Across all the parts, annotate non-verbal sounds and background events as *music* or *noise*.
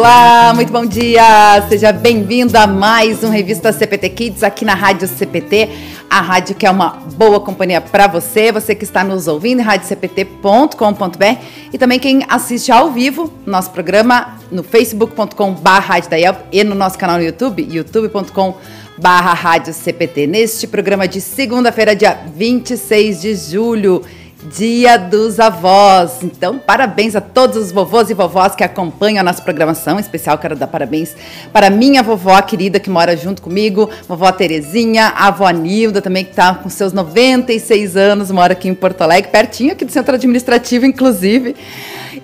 Olá, muito bom dia! Seja bem-vindo a mais um Revista CPT Kids aqui na Rádio CPT, a rádio que é uma boa companhia para você, você que está nos ouvindo em radiocpt.com.br e também quem assiste ao vivo nosso programa no facebook.com.br e no nosso canal no YouTube, youtube.com.br Rádio CPT. Neste programa de segunda-feira, dia 26 de julho, Dia dos Avós. Então, parabéns a todos os vovôs e vovós que acompanham a nossa programação. Em especial, quero dar parabéns para minha vovó querida que mora junto comigo, vovó Terezinha, a avó Nilda também, que está com seus 96 anos, mora aqui em Porto Alegre, pertinho aqui do centro administrativo, inclusive.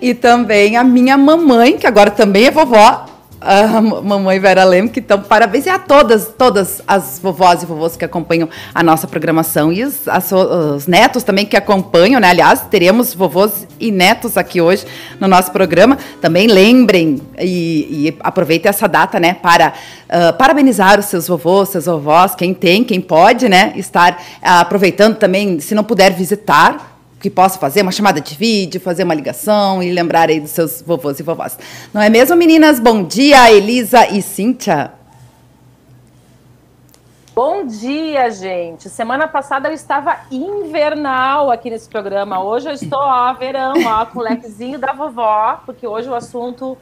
E também a minha mamãe, que agora também é vovó, a mamãe Vera Leme, que estão parabéns a todas, todas as vovós e vovôs que acompanham a nossa programação e os, as, os netos também que acompanham, né? Aliás, teremos vovôs e netos aqui hoje no nosso programa. Também lembrem e, e aproveitem essa data, né, para uh, parabenizar os seus vovôs, seus vovós, quem tem, quem pode, né, estar uh, aproveitando também, se não puder visitar que possa fazer uma chamada de vídeo, fazer uma ligação e lembrar aí dos seus vovôs e vovós. Não é mesmo, meninas? Bom dia, Elisa e Cíntia. Bom dia, gente. Semana passada eu estava invernal aqui nesse programa. Hoje eu estou, ó, verão, ó, com o lequezinho da vovó, porque hoje o assunto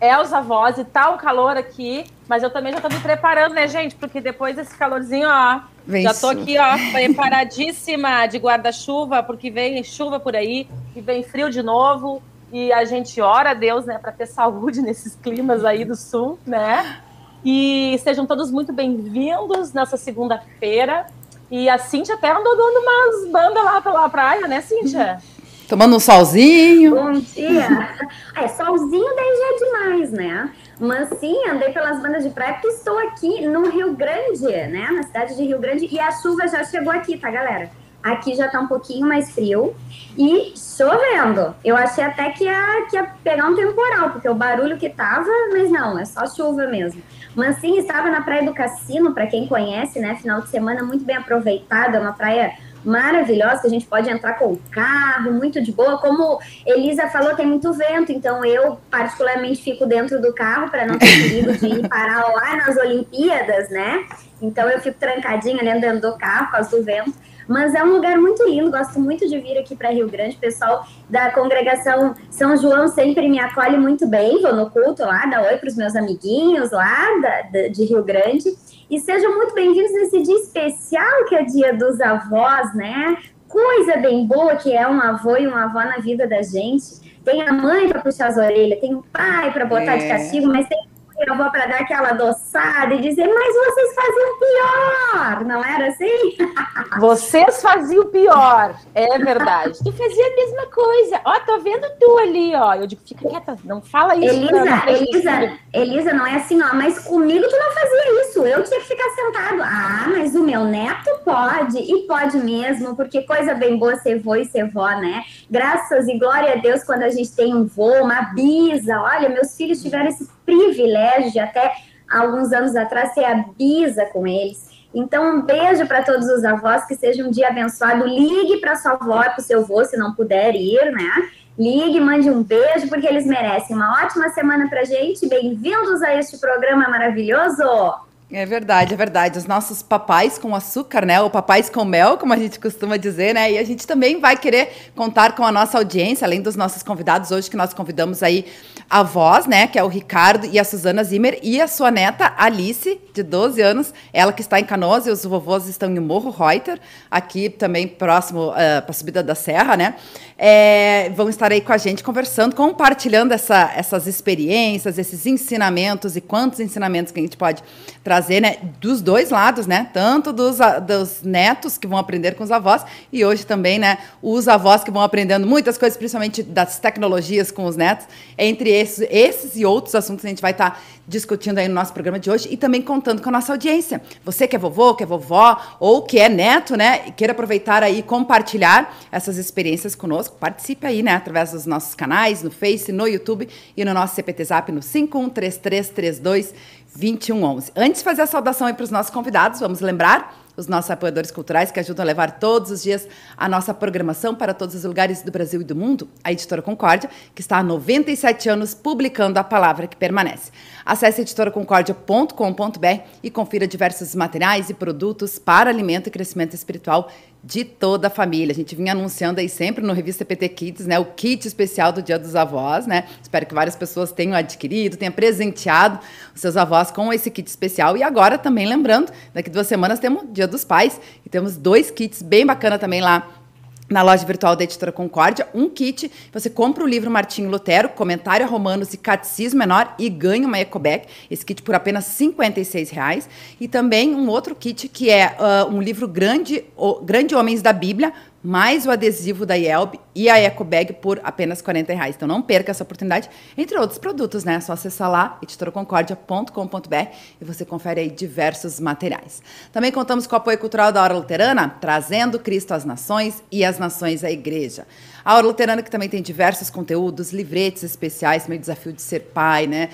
é os avós e tá um calor aqui, mas eu também já tô me preparando, né, gente? Porque depois desse calorzinho, ó, vem já tô aqui, ó, preparadíssima de guarda-chuva, porque vem chuva por aí e vem frio de novo. E a gente ora a Deus, né, para ter saúde *laughs* nesses climas aí do sul, né? E sejam todos muito bem-vindos nessa segunda-feira. E a Cintia até andou dando umas bandas lá pela praia, né, Cintia? *laughs* Tomando um solzinho. Bom dia. É, solzinho daí já é demais, né? Mas sim, andei pelas bandas de praia porque estou aqui no Rio Grande, né? Na cidade de Rio Grande. E a chuva já chegou aqui, tá, galera? Aqui já tá um pouquinho mais frio e chovendo. Eu achei até que ia, que ia pegar um temporal, porque o barulho que tava, mas não, é só chuva mesmo. Mas sim, estava na Praia do Cassino, para quem conhece, né? Final de semana muito bem aproveitado, é uma praia maravilhosa, que a gente pode entrar com o carro, muito de boa. Como Elisa falou, tem muito vento, então eu particularmente fico dentro do carro para não ter perigo de ir parar lá nas Olimpíadas, né? Então eu fico trancadinha dentro do carro por causa do vento. Mas é um lugar muito lindo, gosto muito de vir aqui para Rio Grande. O pessoal da congregação São João sempre me acolhe muito bem. Vou no culto lá, dá oi para os meus amiguinhos lá da, de Rio Grande. E sejam muito bem-vindos nesse dia especial que é dia dos avós, né? Coisa bem boa que é um avô e uma avó na vida da gente. Tem a mãe para puxar as orelhas, tem o pai para botar é. de castigo, mas tem eu vou para dar aquela adoçada e dizer, mas vocês faziam pior, não era assim? *laughs* Vocês faziam pior, é verdade. tu fazia a mesma coisa. Ó, tô vendo tu ali, ó. Eu digo, fica quieta, não fala isso. Elisa, não, Elisa, Elisa, não é assim, ó, mas comigo tu não fazia isso. Eu tinha que ficar sentado. Ah, mas o meu neto pode, e pode mesmo, porque coisa bem boa ser vô e ser vó, né? Graças e glória a Deus quando a gente tem um vô, uma bisa. Olha, meus filhos tiveram esse privilégio de até alguns anos atrás ser a bisa com eles. Então, um beijo para todos os avós, que seja um dia abençoado. Ligue para sua avó e para o seu avô, se não puder ir, né? Ligue, mande um beijo, porque eles merecem. Uma ótima semana para gente. Bem-vindos a este programa maravilhoso. É verdade, é verdade. Os nossos papais com açúcar, né? Ou papais com mel, como a gente costuma dizer, né? E a gente também vai querer contar com a nossa audiência, além dos nossos convidados hoje, que nós convidamos aí a voz, né? Que é o Ricardo e a Suzana Zimmer, e a sua neta Alice, de 12 anos, ela que está em Canoas e os vovôs estão em Morro Reuter, aqui também próximo uh, para a subida da serra, né? É, vão estar aí com a gente conversando, compartilhando essa, essas experiências, esses ensinamentos e quantos ensinamentos que a gente pode trazer, né? Dos dois lados, né? Tanto dos, dos netos que vão aprender com os avós e hoje também, né? Os avós que vão aprendendo muitas coisas, principalmente das tecnologias com os netos. Entre esses, esses e outros assuntos a gente vai estar discutindo aí no nosso programa de hoje e também contando com a nossa audiência. Você que é vovô, que é vovó ou que é neto, né? E queira aproveitar aí e compartilhar essas experiências conosco, participe aí, né, através dos nossos canais, no Face, no YouTube e no nosso CPT Zap no 513332 2111. Antes de fazer a saudação aí para os nossos convidados, vamos lembrar os nossos apoiadores culturais que ajudam a levar todos os dias a nossa programação para todos os lugares do Brasil e do mundo, a Editora Concórdia, que está há 97 anos publicando a palavra que permanece. Acesse editoraconcordia.com.br e confira diversos materiais e produtos para alimento e crescimento espiritual de toda a família. A gente vinha anunciando aí sempre no Revista PT Kids, né, o kit especial do Dia dos Avós, né? Espero que várias pessoas tenham adquirido, tenham presenteado os seus avós com esse kit especial. E agora também lembrando, daqui duas semanas temos Dia dos Pais e temos dois kits bem bacana também lá na loja virtual da Editora Concórdia, um kit. Você compra o livro Martinho Lutero, Comentário a Romanos e Catecismo Menor e ganha uma Ecobag, esse kit por apenas R$ reais E também um outro kit que é uh, um livro grande, o, Grande Homens da Bíblia, mais o adesivo da Yelp e a EcoBag por apenas 40 reais. Então não perca essa oportunidade, entre outros produtos, né? É só acessar lá, editoraconcordia.com.br e você confere aí diversos materiais. Também contamos com o apoio cultural da Hora Luterana, trazendo Cristo às nações e as nações à igreja. A Hora Luterana que também tem diversos conteúdos, livretes especiais, meio desafio de ser pai, né?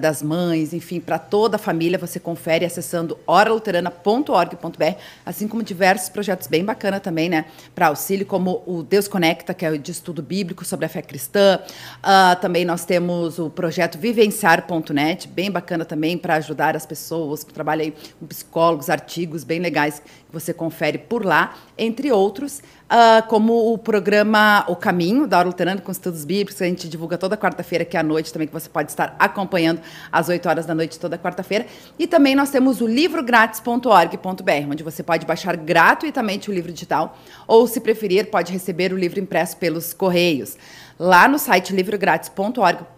Das mães, enfim, para toda a família, você confere acessando oraluterana.org.br, assim como diversos projetos bem bacana também, né? para auxílio, como o Deus Conecta, que é de estudo bíblico sobre a fé cristã. Uh, também nós temos o projeto vivenciar.net, bem bacana também para ajudar as pessoas, que trabalham aí com psicólogos, artigos bem legais você confere por lá, entre outros. Uh, como o programa O Caminho, da Hora Luterana com Estudos Bíblicos, que a gente divulga toda quarta-feira aqui à noite, também que você pode estar acompanhando às 8 horas da noite toda quarta-feira. E também nós temos o livrográtis.org.br, onde você pode baixar gratuitamente o livro digital, ou, se preferir, pode receber o livro impresso pelos correios. Lá no site livrográtis.org.br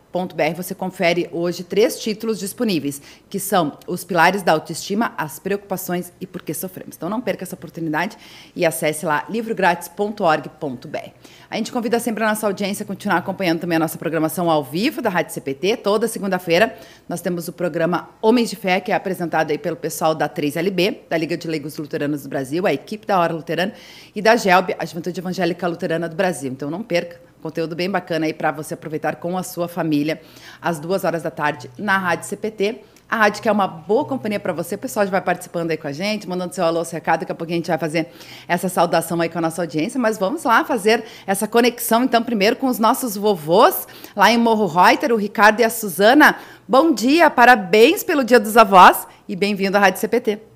você confere hoje três títulos disponíveis, que são Os Pilares da Autoestima, As Preocupações e Por que Sofremos. Então não perca essa oportunidade e acesse lá livrográtis.org.br. A gente convida sempre a nossa audiência a continuar acompanhando também a nossa programação ao vivo da Rádio CPT. Toda segunda-feira nós temos o programa Homens de Fé, que é apresentado aí pelo pessoal da 3LB, da Liga de Leigos Luteranos do Brasil, a equipe da Hora Luterana, e da GELB, a Juventude Evangélica Luterana do Brasil. Então não perca Conteúdo bem bacana aí para você aproveitar com a sua família às duas horas da tarde na Rádio CPT. A rádio que é uma boa companhia para você. O pessoal já vai participando aí com a gente, mandando seu alô, seu recado. Daqui a pouquinho a gente vai fazer essa saudação aí com a nossa audiência. Mas vamos lá fazer essa conexão, então, primeiro com os nossos vovôs lá em Morro Reuter, o Ricardo e a Suzana. Bom dia, parabéns pelo Dia dos Avós e bem-vindo à Rádio CPT.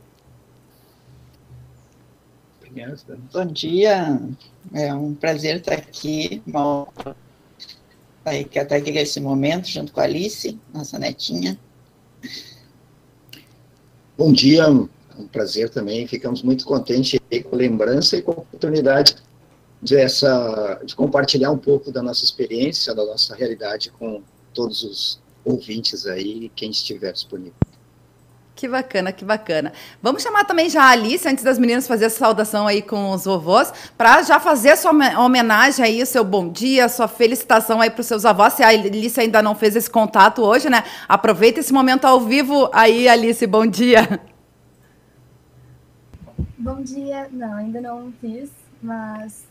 Bom dia, é um prazer estar aqui, uma aí que até aqui nesse momento, junto com a Alice, nossa netinha. Bom dia, um prazer também, ficamos muito contentes com a lembrança e com a oportunidade de, essa, de compartilhar um pouco da nossa experiência, da nossa realidade com todos os ouvintes aí, quem estiver disponível. Que bacana, que bacana. Vamos chamar também já a Alice, antes das meninas fazer essa saudação aí com os vovôs, para já fazer a sua homenagem aí, o seu bom dia, a sua felicitação aí para os seus avós. Se a Alice ainda não fez esse contato hoje, né? Aproveita esse momento ao vivo aí, Alice, bom dia. Bom dia. Não, ainda não fiz, mas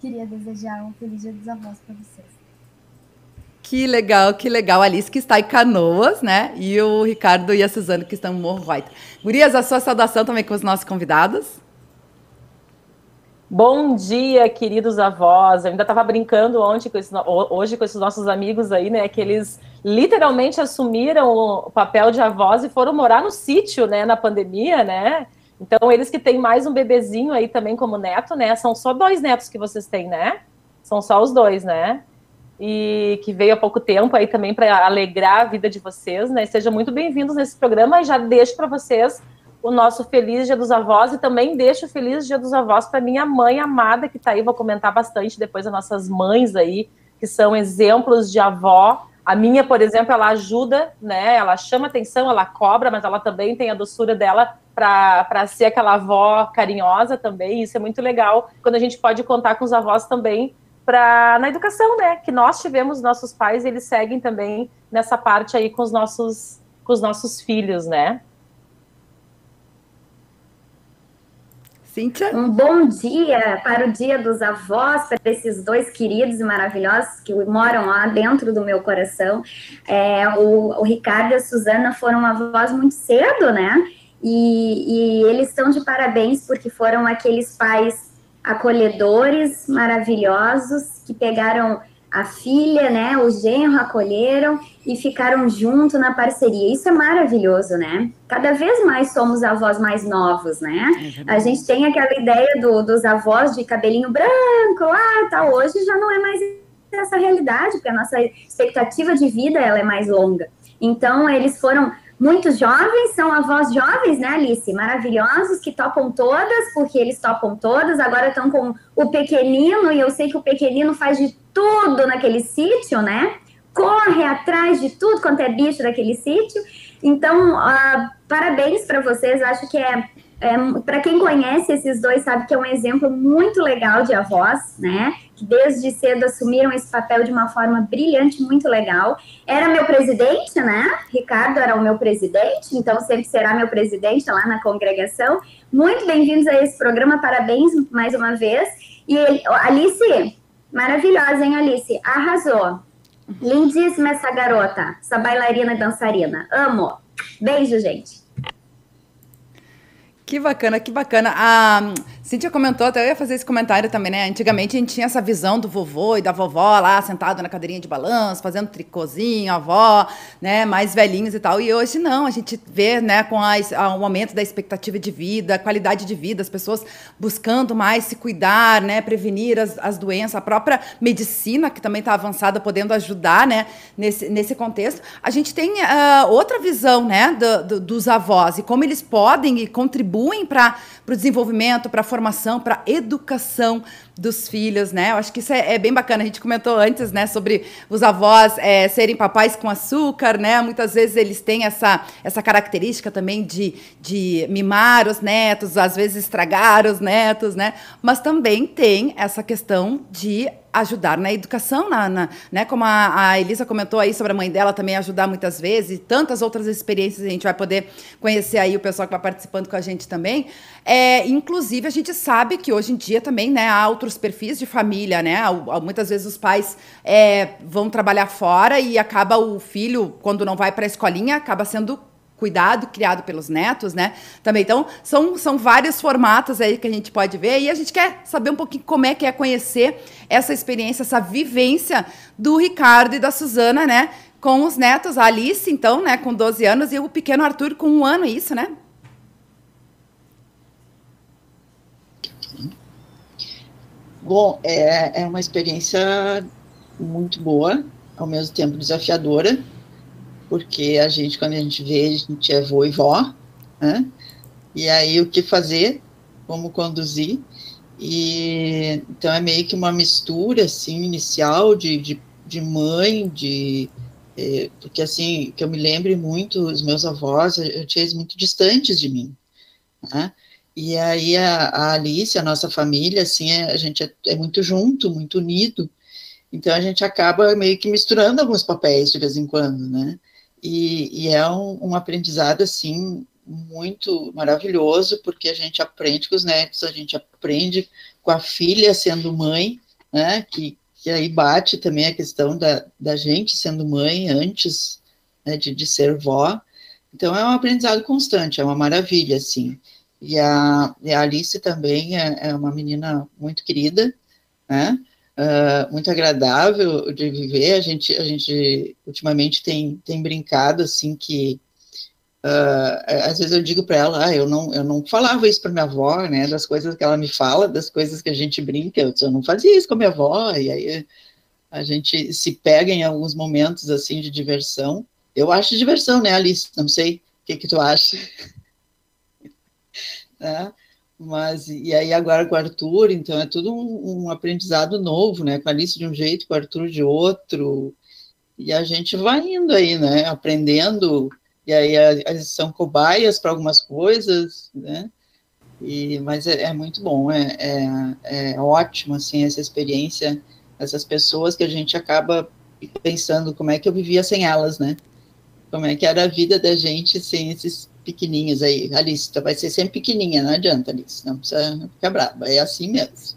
queria desejar um feliz dia dos avós para vocês. Que legal, que legal. Alice que está em Canoas, né? E o Ricardo e a Suzana que estão em Morro White. Gurias, a sua saudação também com os nossos convidados. Bom dia, queridos avós. Eu ainda estava brincando ontem com hoje com esses nossos amigos aí, né? Que eles literalmente assumiram o papel de avós e foram morar no sítio, né? Na pandemia, né? Então, eles que têm mais um bebezinho aí também como neto, né? São só dois netos que vocês têm, né? São só os dois, né? E que veio há pouco tempo aí também para alegrar a vida de vocês, né? Sejam muito bem-vindos nesse programa e já deixo para vocês o nosso Feliz Dia dos Avós e também deixo o Feliz Dia dos Avós para minha mãe amada que está aí, vou comentar bastante depois as nossas mães aí, que são exemplos de avó. A minha, por exemplo, ela ajuda, né? Ela chama atenção, ela cobra, mas ela também tem a doçura dela para ser aquela avó carinhosa também. Isso é muito legal quando a gente pode contar com os avós também para na educação, né? Que nós tivemos nossos pais, eles seguem também nessa parte aí com os nossos com os nossos filhos, né? Cíntia? Um bom dia para o Dia dos Avós, para esses dois queridos e maravilhosos que moram lá dentro do meu coração. É, o, o Ricardo e a Suzana foram avós muito cedo, né? E, e eles estão de parabéns porque foram aqueles pais acolhedores maravilhosos que pegaram a filha, né, o genro acolheram e ficaram junto na parceria. Isso é maravilhoso, né? Cada vez mais somos avós mais novos, né? É a gente tem aquela ideia do, dos avós de cabelinho branco, ah, tá, hoje já não é mais essa realidade, porque a nossa expectativa de vida ela é mais longa. Então, eles foram muito jovens, são avós jovens, né, Alice? Maravilhosos, que topam todas, porque eles topam todas. Agora estão com o pequenino, e eu sei que o pequenino faz de tudo naquele sítio, né? Corre atrás de tudo quanto é bicho daquele sítio. Então, uh, parabéns para vocês. Acho que é é, para quem conhece esses dois, sabe que é um exemplo muito legal de avós, né? Que desde cedo assumiram esse papel de uma forma brilhante, muito legal. Era meu presidente, né? Ricardo era o meu presidente, então sempre será meu presidente lá na congregação. Muito bem-vindos a esse programa, parabéns mais uma vez. E ele, Alice, maravilhosa, hein, Alice? Arrasou. Lindíssima essa garota, essa bailarina e dançarina. Amo. Beijo, gente. Que bacana, que bacana. A Cintia comentou, até eu ia fazer esse comentário também, né? Antigamente a gente tinha essa visão do vovô e da vovó lá, sentado na cadeirinha de balanço, fazendo tricôzinho, avó, né? Mais velhinhos e tal. E hoje não, a gente vê, né, com a, a, o aumento da expectativa de vida, qualidade de vida, as pessoas buscando mais se cuidar, né? Prevenir as, as doenças, a própria medicina, que também está avançada, podendo ajudar, né? Nesse, nesse contexto. A gente tem uh, outra visão, né? Do, do, dos avós e como eles podem e contribuem para o desenvolvimento, para a formação, para educação dos filhos, né? Eu acho que isso é, é, bem bacana. A gente comentou antes, né, sobre os avós é, serem papais com açúcar, né? Muitas vezes eles têm essa, essa característica também de, de mimar os netos, às vezes estragar os netos, né? Mas também tem essa questão de ajudar na educação, na, na né? Como a, a, Elisa comentou aí sobre a mãe dela também ajudar muitas vezes, e tantas outras experiências a gente vai poder conhecer aí o pessoal que vai participando com a gente também. É, inclusive, a gente sabe que hoje em dia também, né, há outros perfis de família, né? Muitas vezes os pais é, vão trabalhar fora e acaba o filho, quando não vai para a escolinha, acaba sendo cuidado, criado pelos netos, né? Também. Então, são, são vários formatos aí que a gente pode ver. E a gente quer saber um pouquinho como é que é conhecer essa experiência, essa vivência do Ricardo e da Suzana, né? Com os netos, a Alice, então, né, com 12 anos, e o pequeno Arthur com um ano, isso, né? Bom, é, é uma experiência muito boa, ao mesmo tempo desafiadora, porque a gente, quando a gente vê, a gente é vô e vó, né? E aí o que fazer, como conduzir, e então é meio que uma mistura, assim, inicial de, de, de mãe, de... É, porque, assim, que eu me lembre muito, os meus avós, eu tinha eles muito distantes de mim, né? E aí a, a Alice, a nossa família, assim, é, a gente é, é, muito junto, muito unido, então a gente acaba meio que misturando alguns papéis de vez em quando, né? E, e é um, um, aprendizado, assim, muito maravilhoso, porque a gente aprende com os netos, a gente aprende com a filha sendo mãe, né? Que, que aí bate também a questão da, da gente sendo mãe antes né, de, de ser vó. Então é um aprendizado constante, é uma maravilha, assim. E a, e a Alice também é, é, uma menina muito querida, né? Uh, muito agradável de viver. A gente, a gente ultimamente tem, tem brincado assim que uh, às vezes eu digo para ela, ah, eu não, eu não falava isso para minha avó, né? Das coisas que ela me fala, das coisas que a gente brinca, eu, eu não fazia isso com a minha avó. E aí a gente se pega em alguns momentos assim de diversão. Eu acho diversão, né, Alice? Não sei o que, que tu acha *laughs* né? Mas, e aí agora com o Arthur, então é tudo um, um aprendizado novo, né? Com a Alice de um jeito, com o Arthur de outro, e a gente vai indo aí, né? Aprendendo, e aí eles são cobaias para algumas coisas, né? E, mas é, é muito bom, é, é, é, ótimo, assim, essa experiência, essas pessoas que a gente acaba pensando como é que eu vivia sem elas, né? Como é que era a vida da gente sem esses pequenininhos aí. Alice, tu vai ser sempre pequenininha, não adianta, Alice, não precisa ficar brava, é assim mesmo.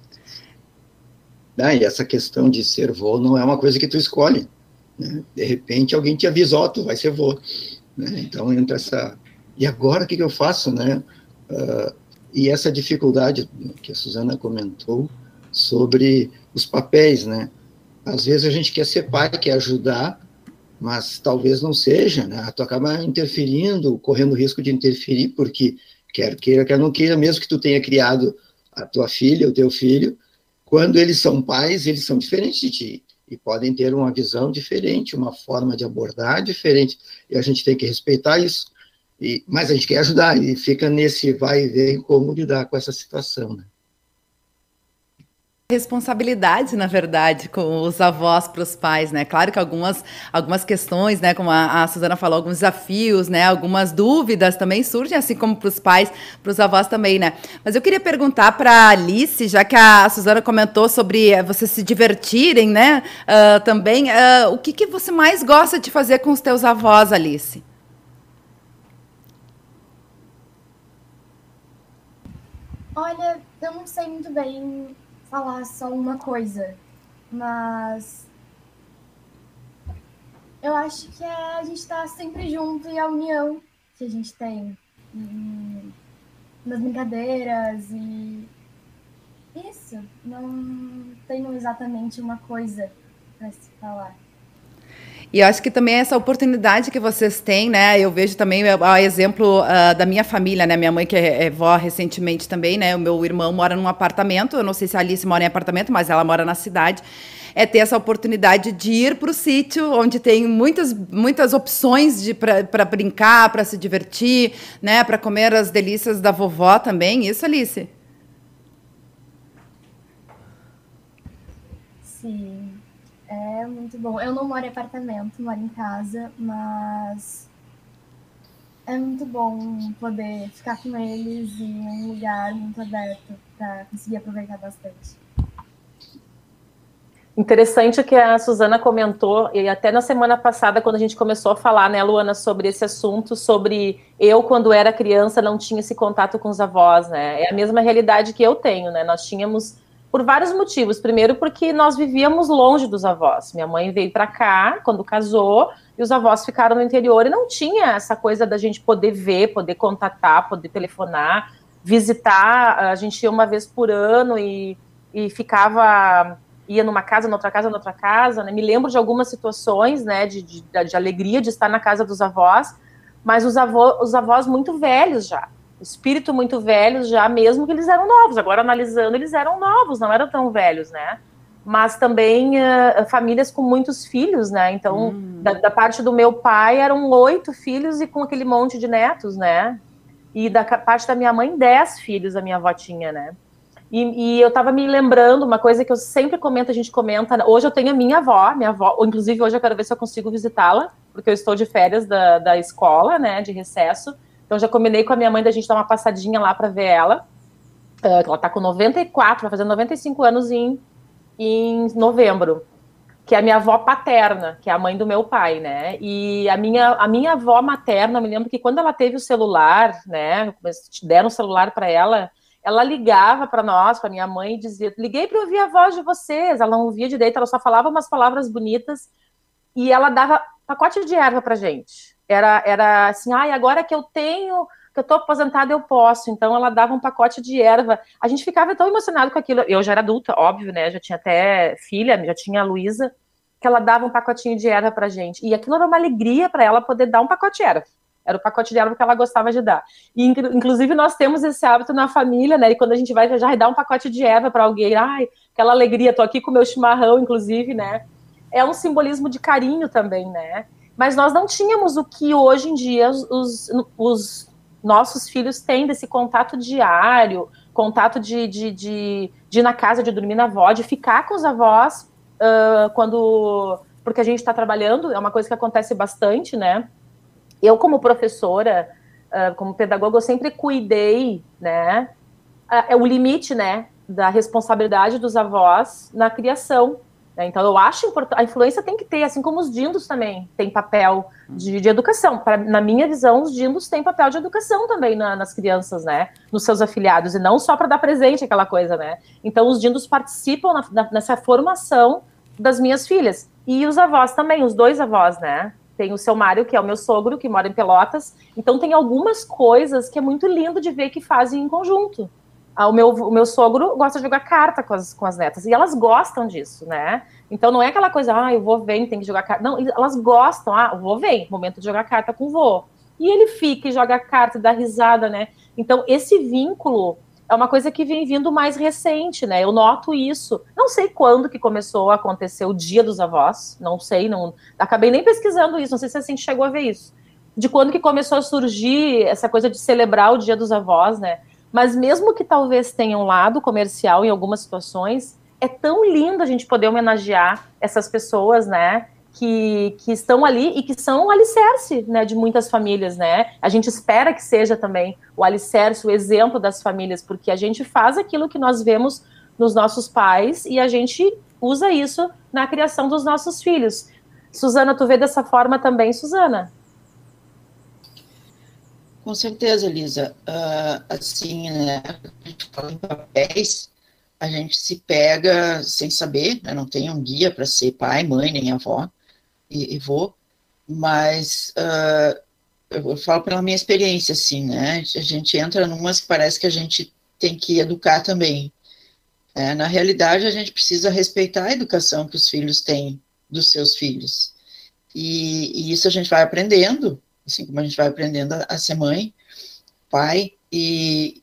Ah, e essa questão de ser vô não é uma coisa que tu escolhe. Né? De repente alguém te avisou, tu vai ser vô. Né? Então entra essa. E agora o que, que eu faço, né? Uh, e essa dificuldade que a Suzana comentou sobre os papéis, né? Às vezes a gente quer ser pai, quer ajudar, mas talvez não seja, né? Tu acaba interferindo, correndo risco de interferir, porque quer queira, quer não queira, mesmo que tu tenha criado a tua filha, o teu filho, quando eles são pais, eles são diferentes de ti e podem ter uma visão diferente, uma forma de abordar diferente, e a gente tem que respeitar isso. E, mas a gente quer ajudar e fica nesse vai e vem como lidar com essa situação, né? Responsabilidade, na verdade, com os avós para os pais, né? Claro que algumas, algumas questões, né, como a, a Suzana falou, alguns desafios, né, algumas dúvidas também surgem, assim como para os pais, para os avós também, né? Mas eu queria perguntar para Alice, já que a Suzana comentou sobre eh, vocês se divertirem, né, uh, também, uh, o que, que você mais gosta de fazer com os teus avós, Alice? Olha, eu não sei muito bem falar só uma coisa, mas eu acho que é a gente estar tá sempre junto e a união que a gente tem nas brincadeiras e isso, não tenho exatamente uma coisa para se falar. E acho que também essa oportunidade que vocês têm, né? Eu vejo também o exemplo uh, da minha família, né? Minha mãe, que é, é vó recentemente também, né? O meu irmão mora num apartamento. Eu não sei se a Alice mora em apartamento, mas ela mora na cidade. É ter essa oportunidade de ir para o sítio, onde tem muitas, muitas opções para brincar, para se divertir, né? Para comer as delícias da vovó também. Isso, Alice? Sim. É muito bom. Eu não moro em apartamento, moro em casa, mas é muito bom poder ficar com eles em um lugar muito aberto para conseguir aproveitar bastante. Interessante que a Suzana comentou, e até na semana passada, quando a gente começou a falar, né, Luana, sobre esse assunto, sobre eu, quando era criança, não tinha esse contato com os avós, né? É a mesma realidade que eu tenho, né? Nós tínhamos por vários motivos. Primeiro, porque nós vivíamos longe dos avós. Minha mãe veio para cá quando casou e os avós ficaram no interior e não tinha essa coisa da gente poder ver, poder contatar, poder telefonar, visitar. A gente ia uma vez por ano e, e ficava ia numa casa, noutra casa, noutra casa. Né? Me lembro de algumas situações, né, de, de, de alegria de estar na casa dos avós, mas os, avô, os avós muito velhos já espírito muito velhos já, mesmo que eles eram novos. Agora, analisando, eles eram novos, não eram tão velhos, né? Mas também uh, famílias com muitos filhos, né? Então, hum. da, da, parte do meu pai, eram oito filhos e com aquele monte de netos, né? E da parte da minha mãe, dez filhos, a minha avó tinha, né? E, e, eu tava me lembrando, uma coisa que eu sempre comento, a gente comenta. Hoje eu tenho a minha avó, minha avó, inclusive hoje eu quero ver se eu consigo visitá-la, porque eu estou de férias da, da escola, né, de recesso. Então já combinei com a minha mãe da gente dar uma passadinha lá para ver ela. Uh, ela tá com 94, vai fazer 95 anos em, em novembro. Que é a minha avó paterna, que é a mãe do meu pai, né? E a minha, a minha avó materna, eu me lembro que quando ela teve o celular, né? Deram o celular para ela, ela ligava para nós, para minha mãe, e dizia: Liguei para ouvir a voz de vocês. Ela não ouvia direito, ela só falava umas palavras bonitas. E ela dava pacote de erva para gente era, era assim, ai, agora que eu tenho, que eu tô aposentada, eu posso. Então ela dava um pacote de erva. A gente ficava tão emocionado com aquilo. Eu já era adulta, óbvio, né? Já tinha até filha, já tinha a Luísa, que ela dava um pacotinho de erva pra gente. E aquilo era uma alegria para ela poder dar um pacote de erva. Era o pacote de erva que ela gostava de dar. E, inclusive, nós temos esse hábito na família, né? E quando a gente vai viajar e dá um pacote de erva para alguém, ai, aquela alegria, tô aqui com o meu chimarrão, inclusive, né? É um simbolismo de carinho também, né? Mas nós não tínhamos o que hoje em dia os, os nossos filhos têm desse contato diário, contato de, de, de, de, ir na casa, de dormir na avó, de ficar com os avós uh, quando. Porque a gente está trabalhando, é uma coisa que acontece bastante, né? Eu, como professora, uh, como pedagoga, eu sempre cuidei, né? Uh, é o limite, né? Da responsabilidade dos avós na criação? Então, eu acho importante. A influência tem que ter, assim como os dindos também têm papel de, de educação. Pra, na minha visão, os dindos têm papel de educação também na, nas crianças, né? Nos seus afiliados, e não só para dar presente aquela coisa, né? Então, os dindos participam na, na, nessa formação das minhas filhas. E os avós também, os dois avós, né? Tem o seu Mário, que é o meu sogro, que mora em Pelotas. Então, tem algumas coisas que é muito lindo de ver que fazem em conjunto. Ah, o meu, o meu sogro gosta de jogar carta com as, com as netas, e elas gostam disso, né? Então não é aquela coisa, ah, eu vou ver, tem que jogar carta. Não, elas gostam, ah, eu vou ver, momento de jogar carta com o vô. E ele fica e joga carta, dá risada, né? Então esse vínculo é uma coisa que vem vindo mais recente, né? Eu noto isso. Não sei quando que começou a acontecer o Dia dos Avós, não sei, não acabei nem pesquisando isso, não sei se a gente chegou a ver isso. De quando que começou a surgir essa coisa de celebrar o Dia dos Avós, né? Mas mesmo que talvez tenha um lado comercial em algumas situações, é tão lindo a gente poder homenagear essas pessoas, né? Que, que estão ali e que são o alicerce né, de muitas famílias, né? A gente espera que seja também o alicerce, o exemplo das famílias, porque a gente faz aquilo que nós vemos nos nossos pais e a gente usa isso na criação dos nossos filhos. Suzana, tu vê dessa forma também, Suzana? Com certeza, Elisa. Uh, assim, né, a gente fala em papéis, a gente se pega sem saber, né, não tem um guia para ser pai, mãe, nem avó e, e vô, mas uh, eu falo pela minha experiência, assim, né, a gente entra numas que parece que a gente tem que educar também. É, na realidade, a gente precisa respeitar a educação que os filhos têm dos seus filhos. E, e isso a gente vai aprendendo, assim como a gente vai aprendendo a, a ser mãe, pai, e,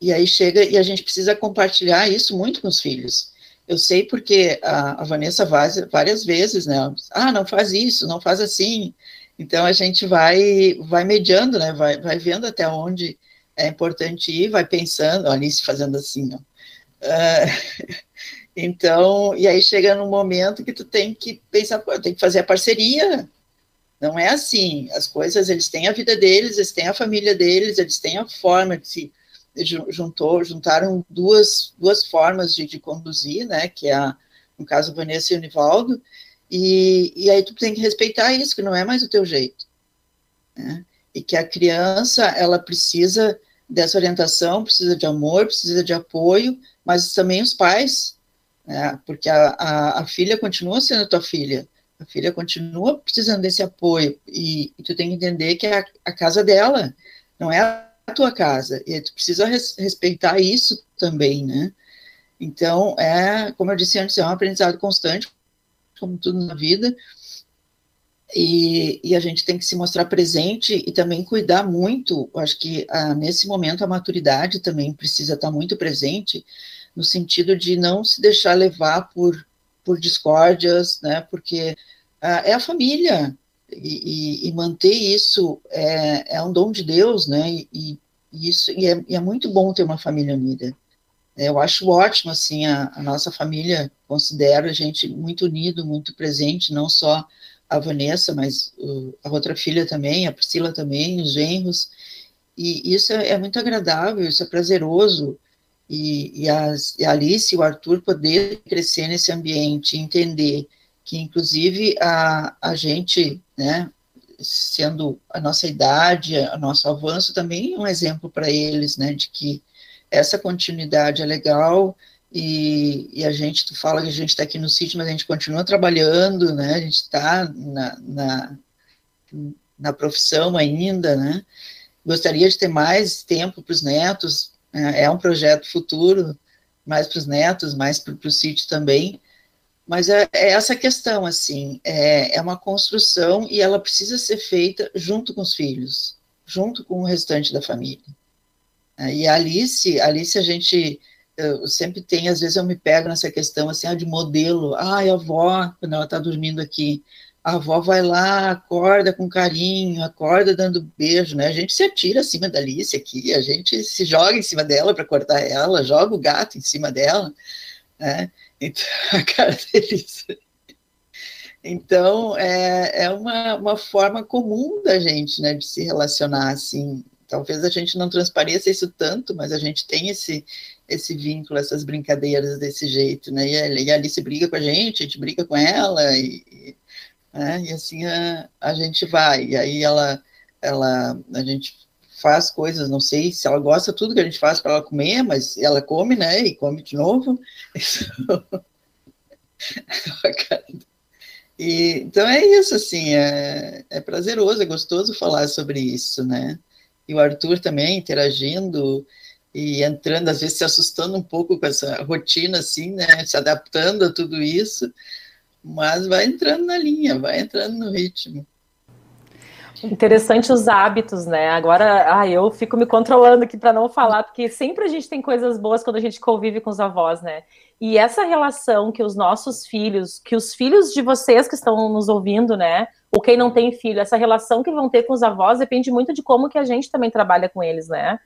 e aí chega e a gente precisa compartilhar isso muito com os filhos. Eu sei porque a, a Vanessa Vaz, várias vezes, né? Ah, não faz isso, não faz assim. Então a gente vai vai mediando, né? Vai, vai vendo até onde é importante ir, vai pensando, olha isso fazendo assim, ó. Uh, *laughs* então, e aí chega num momento que tu tem que pensar, tem que fazer a parceria, não é assim. As coisas, eles têm a vida deles, eles têm a família deles, eles têm a forma de se juntou, juntaram duas, duas formas de, de conduzir, né, que é, a, no caso, Vanessa e o Nivaldo, e, e aí tu tem que respeitar isso, que não é mais o teu jeito, né, e que a criança, ela precisa dessa orientação, precisa de amor, precisa de apoio, mas também os pais, né, porque a, a, a filha continua sendo tua filha, a filha continua precisando desse apoio e, e tu tem que entender que é a, a, casa dela, não é a tua casa, e tu precisa res, respeitar isso também, né? Então, é, como eu disse antes, é um aprendizado constante, como tudo na vida, e, e, a gente tem que se mostrar presente e também cuidar muito. Acho que ah, nesse momento a maturidade também precisa estar muito presente, no sentido de não se deixar levar por por discórdias, né? Porque uh, é a família e, e, e manter isso é, é, um dom de Deus, né? E, e isso e é, é, muito bom ter uma família unida. Eu acho ótimo assim a, a nossa família considero a gente muito unido, muito presente, não só a Vanessa, mas a outra filha também, a Priscila também, os genros. E isso é, é muito agradável, isso é prazeroso e, e, as, e a Alice e o Arthur poder crescer nesse ambiente, entender que, inclusive, a, a gente, né, sendo a nossa idade, o nosso avanço, também é um exemplo para eles, né, de que essa continuidade é legal e, e, a gente, tu fala que a gente está aqui no sítio, mas a gente continua trabalhando, né, a gente está na, na, na profissão ainda, né, gostaria de ter mais tempo para os netos, é, é um projeto futuro, mais para os netos, mais para o sítio também, mas é, é, essa questão, assim, é, é uma construção e ela precisa ser feita junto com os filhos, junto com o restante da família. É, e a Alice, a Alice a gente sempre tem, às vezes eu me pego nessa questão assim, ah, de modelo, ai, a avó, quando ela está dormindo aqui, a avó vai lá, acorda com carinho, acorda dando beijo, né? A gente se atira acima da Alice aqui, a gente se joga em cima dela para cortar ela, joga o gato em cima dela, né? Então, *laughs* a cara deles. Então, é, é uma, uma forma comum da gente, né, de se relacionar assim. talvez a gente não transpareça isso tanto, mas a gente tem esse, esse vínculo, essas brincadeiras desse jeito, né? E a, e a Alice briga com a gente, a gente briga com ela, e, né? e assim a, a gente vai. E aí ela, ela, a gente faz coisas, não sei se ela gosta tudo que a gente faz para ela comer, mas ela come, né? E come de novo. *laughs* e, então é isso, assim, é, é prazeroso, é gostoso falar sobre isso, né? E o Arthur também interagindo e entrando, às vezes se assustando um pouco com essa rotina, assim, né? Se adaptando a tudo isso, mas vai entrando na linha, vai entrando no ritmo. Interessante os hábitos, né? Agora, ah, eu fico me controlando aqui para não falar, porque sempre a gente tem coisas boas quando a gente convive com os avós, né? E essa relação que os nossos filhos, que os filhos de vocês que estão nos ouvindo, né? Ou quem não tem filho, essa relação que vão ter com os avós depende muito de como que a gente também trabalha com eles, né?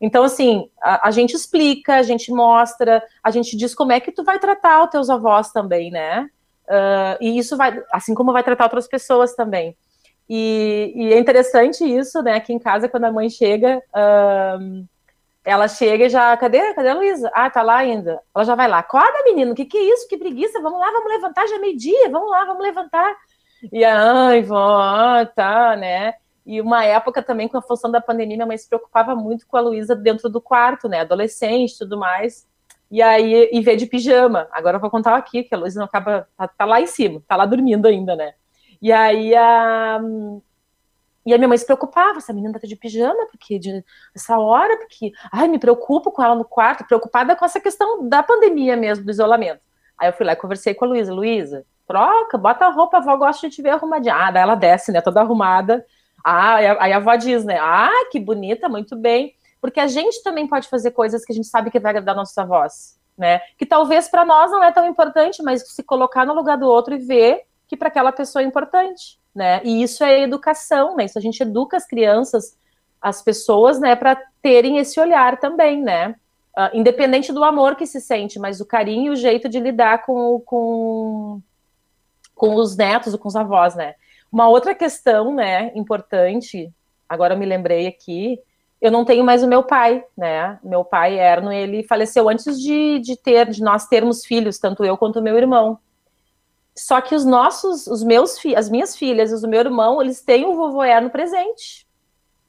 Então, assim, a, a gente explica, a gente mostra, a gente diz como é que tu vai tratar os teus avós também, né? Uh, e isso vai, assim como vai tratar outras pessoas também. E, e, é interessante isso, né? Aqui em casa, quando a mãe chega, ela chega e já. Cadê? Cadê a Luísa? Ah, tá lá ainda. Ela já vai lá. Acorda, menino, o que, que é isso? Que preguiça. Vamos lá, vamos levantar, já é meio-dia. Vamos lá, vamos levantar. E ai, vó, tá, né? E uma época também, com a função da pandemia, minha mãe se preocupava muito com a Luísa dentro do quarto, né? Adolescente tudo mais. E aí, e ver de pijama. Agora eu vou contar aqui, que a Luísa não acaba. Tá, tá lá em cima, tá lá dormindo ainda, né? E aí a. E a minha mãe se preocupava, essa menina tá de pijama, porque de essa hora, porque, ai, me preocupo com ela no quarto, preocupada com essa questão da pandemia mesmo, do isolamento. Aí eu fui lá e conversei com a Luísa, Luísa, troca, bota a roupa, a avó gosta de te ver arrumadinha. Ah, daí ela desce, né, toda arrumada. Ah, aí a avó diz, né, ah, que bonita, muito bem. Porque a gente também pode fazer coisas que a gente sabe que vai agradar nossos avós, né, que talvez para nós não é tão importante, mas se colocar no lugar do outro e ver que para aquela pessoa é importante, né? E isso é educação, né? Isso a gente educa as crianças, as pessoas, né, para terem esse olhar também, né? Uh, independente do amor que se sente, mas o carinho e o jeito de lidar com, com, com os netos ou com os avós, né? Uma outra questão, né, importante, agora eu me lembrei aqui, eu não tenho mais o meu pai, né? Meu pai, Erno, ele faleceu antes de, de ter, de nós termos filhos, tanto eu quanto meu irmão. Só que os nossos, os meus as minhas filhas e o meu irmão, eles têm o vovô Erno presente.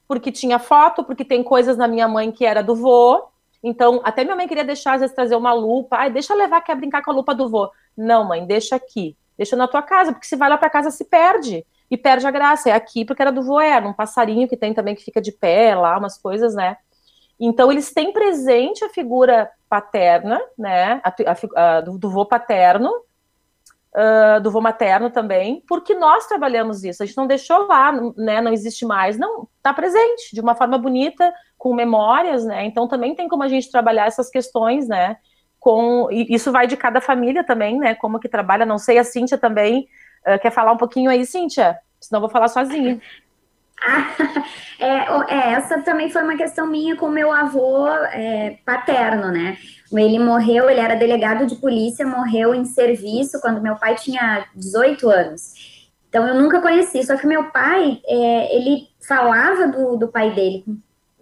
Porque tinha foto, porque tem coisas na minha mãe que era do vô. Então, até minha mãe queria deixar, às vezes, trazer uma lupa. Ai, deixa eu levar, quer brincar com a lupa do vô. Não, mãe, deixa aqui. Deixa na tua casa, porque se vai lá para casa se perde. E perde a graça. É aqui porque era do vô Erno, um passarinho que tem também que fica de pé lá, umas coisas, né? Então, eles têm presente a figura paterna, né? A, a, a, do, do vô paterno, uh, do vô materno também, porque nós trabalhamos isso. A gente não deixou lá, né? Não existe mais. Não, está presente de uma forma bonita, com memórias, né? Então também tem como a gente trabalhar essas questões, né? Com, isso vai de cada família também, né? Como que trabalha. Não sei, a Cíntia também uh, quer falar um pouquinho aí, Cíntia? Senão eu vou falar sozinha. Ah, *laughs* é, é, essa também foi uma questão minha com meu avô é, paterno, né? Ele morreu, ele era delegado de polícia, morreu em serviço quando meu pai tinha 18 anos. Então eu nunca conheci, só que meu pai, é, ele falava do, do pai dele com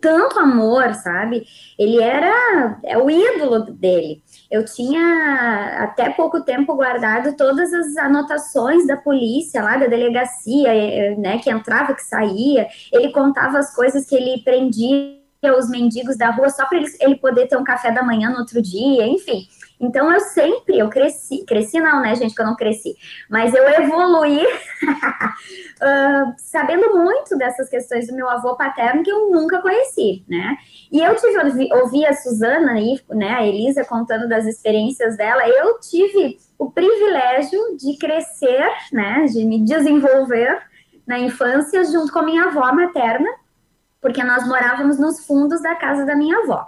tanto amor, sabe? Ele era é o ídolo dele. Eu tinha até pouco tempo guardado todas as anotações da polícia lá, da delegacia, é, né, que entrava, que saía. Ele contava as coisas que ele prendia os mendigos da rua só para ele poder ter um café da manhã no outro dia, enfim. Então eu sempre, eu cresci, cresci não, né, gente, que eu não cresci, mas eu evoluí *laughs* uh, sabendo muito dessas questões do meu avô paterno que eu nunca conheci, né? E eu tive, ouvi, ouvi a Suzana aí, né, a Elisa contando das experiências dela, eu tive o privilégio de crescer, né, de me desenvolver na infância junto com a minha avó materna, porque nós morávamos nos fundos da casa da minha avó.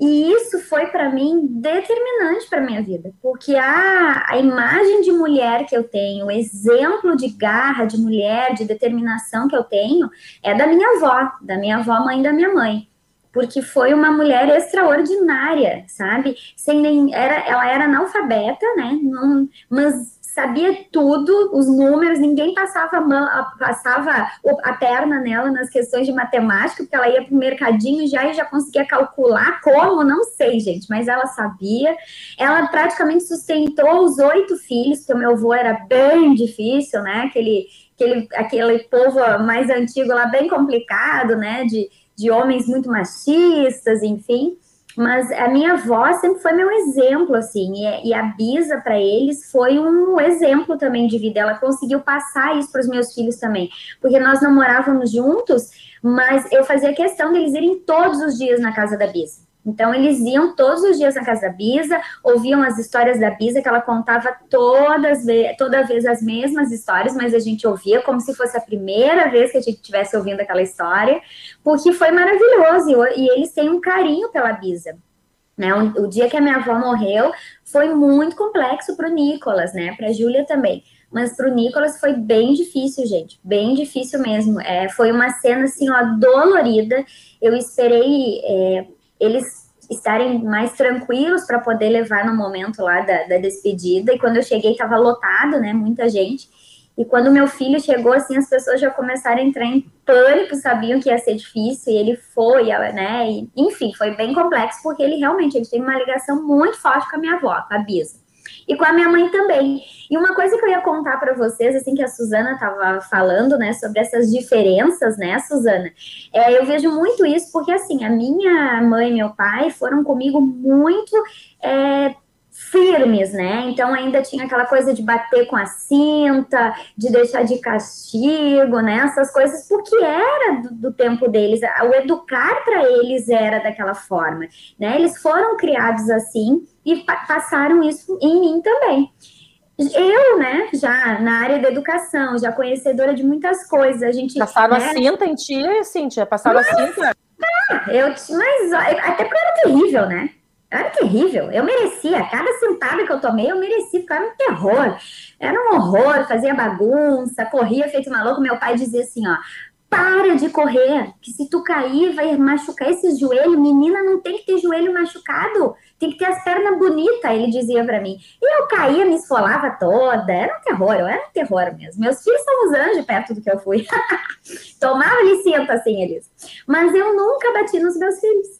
E isso foi para mim determinante para minha vida, porque a, a imagem de mulher que eu tenho, o exemplo de garra de mulher, de determinação que eu tenho, é da minha avó, da minha avó, mãe da minha mãe. Porque foi uma mulher extraordinária, sabe? Sem nem, era, ela era analfabeta, né? Mas sabia tudo, os números, ninguém passava a, mão, passava a perna nela nas questões de matemática, porque ela ia para o mercadinho já e já conseguia calcular como, não sei, gente, mas ela sabia. Ela praticamente sustentou os oito filhos, porque o meu avô era bem difícil, né? Aquele, aquele, aquele povo mais antigo lá, bem complicado, né? De, de homens muito machistas, enfim mas a minha avó sempre foi meu exemplo, assim, e, a Bisa, para eles, foi um exemplo também de vida. Ela conseguiu passar isso para os meus filhos também, porque nós não morávamos juntos, mas eu fazia questão deles irem todos os dias na casa da Bisa. Então, eles iam todos os dias na casa da Bisa, ouviam as histórias da Bisa, que ela contava todas, toda vez as mesmas histórias, mas a gente ouvia como se fosse a primeira vez que a gente estivesse ouvindo aquela história, porque foi maravilhoso, e, e eles têm um carinho pela Bisa. Né? O, o, dia que a minha avó morreu foi muito complexo para o Nicolas, né? Para a Júlia também. Mas para o Nicolas foi bem difícil, gente. Bem difícil mesmo. É, foi uma cena assim, ó, dolorida. Eu esperei. É, eles estarem mais tranquilos para poder levar no momento lá da, da despedida. E quando eu cheguei, estava lotado, né? Muita gente. E quando meu filho chegou, assim, as pessoas já começaram a entrar em pânico, sabiam que ia ser difícil, e ele foi, né? E, enfim, foi bem complexo, porque ele realmente ele tem uma ligação muito forte com a minha avó, com a Bisa e com a minha mãe também. E uma coisa que eu ia contar para vocês, assim, que a Suzana estava falando, né, sobre essas diferenças, né, Suzana? É, eu vejo muito isso porque, assim, a minha mãe e meu pai foram comigo muito. É, firmes, né? Então ainda tinha aquela coisa de bater com a cinta, de deixar de castigo, né? Essas coisas, porque era do, do tempo deles. O educar para eles era daquela forma, né? Eles foram criados assim e pa passaram isso em mim também. Eu, né, já na área da educação, já conhecedora de muitas coisas, a gente... Passaram né, a cinta em ti, Cíntia? Passaram Nossa, a cinta? eu, mas até porque era terrível, né? Era terrível, eu merecia, cada sentada que eu tomei, eu merecia, ficava um terror. Era um horror, fazia bagunça, corria feito maluco. Meu pai dizia assim: ó, para de correr, que se tu cair vai machucar esse joelho. Menina não tem que ter joelho machucado, tem que ter as pernas bonitas, ele dizia para mim. E eu caía, me esfolava toda, era um terror, eu era um terror mesmo. Meus filhos são os anjos perto do que eu fui. *laughs* Tomava licença assim eles. Mas eu nunca bati nos meus filhos.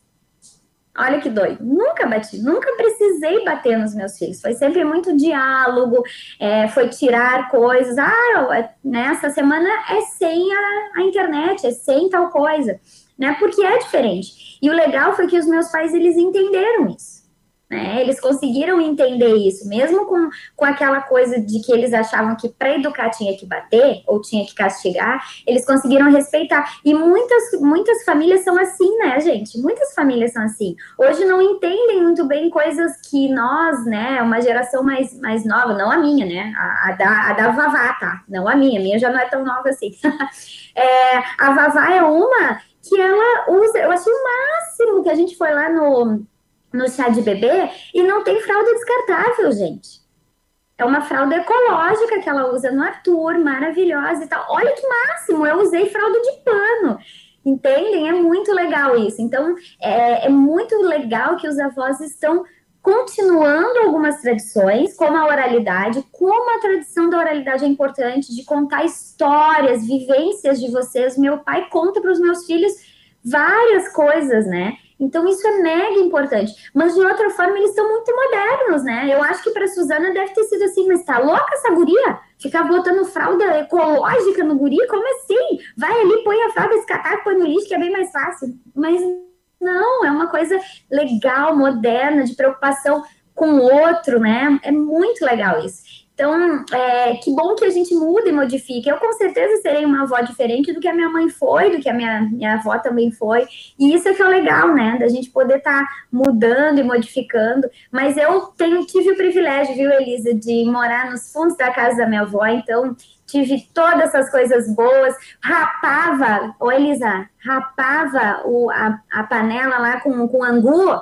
Olha que doido. Nunca bati, nunca precisei bater nos meus filhos. Foi sempre muito diálogo, é, foi tirar coisas. Ah, nessa né, semana é sem a, a internet, é sem tal coisa, né? Porque é diferente. E o legal foi que os meus pais eles entenderam isso. Né? Eles conseguiram entender isso, mesmo com, com aquela coisa de que eles achavam que para educar tinha que bater ou tinha que castigar, eles conseguiram respeitar. E muitas, muitas famílias são assim, né, gente? Muitas famílias são assim. Hoje não entendem muito bem coisas que nós, né, uma geração mais, mais nova, não a minha, né? A, a da, a da Vavá, tá? Não a minha, a minha já não é tão nova assim. *laughs* é, a Vavá é uma que ela usa, eu achei o máximo que a gente foi lá no no chá de bebê e não tem fralda descartável, gente. É uma fralda ecológica que ela usa no Arthur, maravilhosa e tal. Olha que máximo, eu usei fralda de pano. Entendem? É muito legal isso. Então, é, é muito legal que os avós estão continuando algumas tradições, como a oralidade, como a tradição da oralidade é importante, de contar histórias, vivências de vocês. Meu pai conta para os meus filhos várias coisas, né? Então isso é mega importante. Mas de outra forma, eles são muito modernos, né? Eu acho que para Suzana deve ter sido assim, mas tá louca essa guria? Ficar botando fralda ecológica no guri? Como assim? Vai ali, põe a fralda escatar, põe no lixo, que é bem mais fácil. Mas não, é uma coisa legal, moderna, de preocupação com o outro, né? É muito legal isso. Então, é, que bom que a gente muda e modifica. Eu com certeza serei uma avó diferente do que a minha mãe foi, do que a minha, minha avó também foi. E isso é que é legal, né? Da gente poder estar tá mudando e modificando. Mas eu tenho, tive o privilégio, viu, Elisa, de morar nos fundos da casa da minha avó, então tive todas essas coisas boas. Rapava, ô Elisa, rapava o, a, a panela lá com, com angu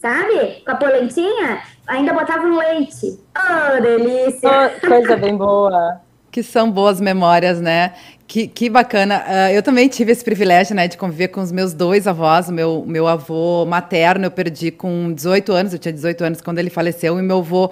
sabe? Com a polentinha, ainda botava no leite. Oh, delícia! Oh, coisa bem boa. Que são boas memórias, né? Que, que bacana. Uh, eu também tive esse privilégio, né, de conviver com os meus dois avós. O meu, meu avô materno eu perdi com 18 anos, eu tinha 18 anos quando ele faleceu, e meu avô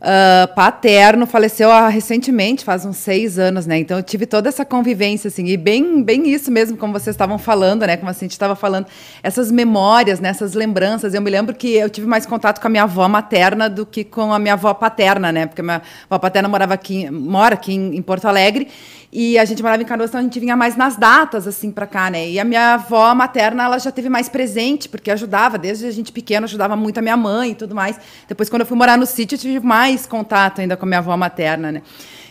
uh, paterno faleceu recentemente, faz uns seis anos, né? Então eu tive toda essa convivência, assim, e bem, bem isso mesmo, como vocês estavam falando, né? Como a gente estava falando, essas memórias, né? essas lembranças. Eu me lembro que eu tive mais contato com a minha avó materna do que com a minha avó paterna, né? Porque a minha avó paterna morava aqui, mora aqui em, em Porto Alegre. E a gente morava em Canoas, então a gente vinha mais nas datas, assim, para cá, né? E a minha avó materna, ela já teve mais presente, porque ajudava, desde a gente pequeno, ajudava muito a minha mãe e tudo mais. Depois, quando eu fui morar no sítio, eu tive mais contato ainda com a minha avó materna, né?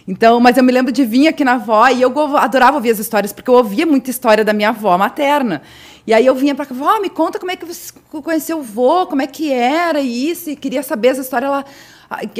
Então, mas eu me lembro de vir aqui na avó e eu adorava ouvir as histórias, porque eu ouvia muita história da minha avó materna. E aí eu vinha para cá, vó, me conta como é que você conheceu o vô, como é que era isso, e queria saber essa história. Ela,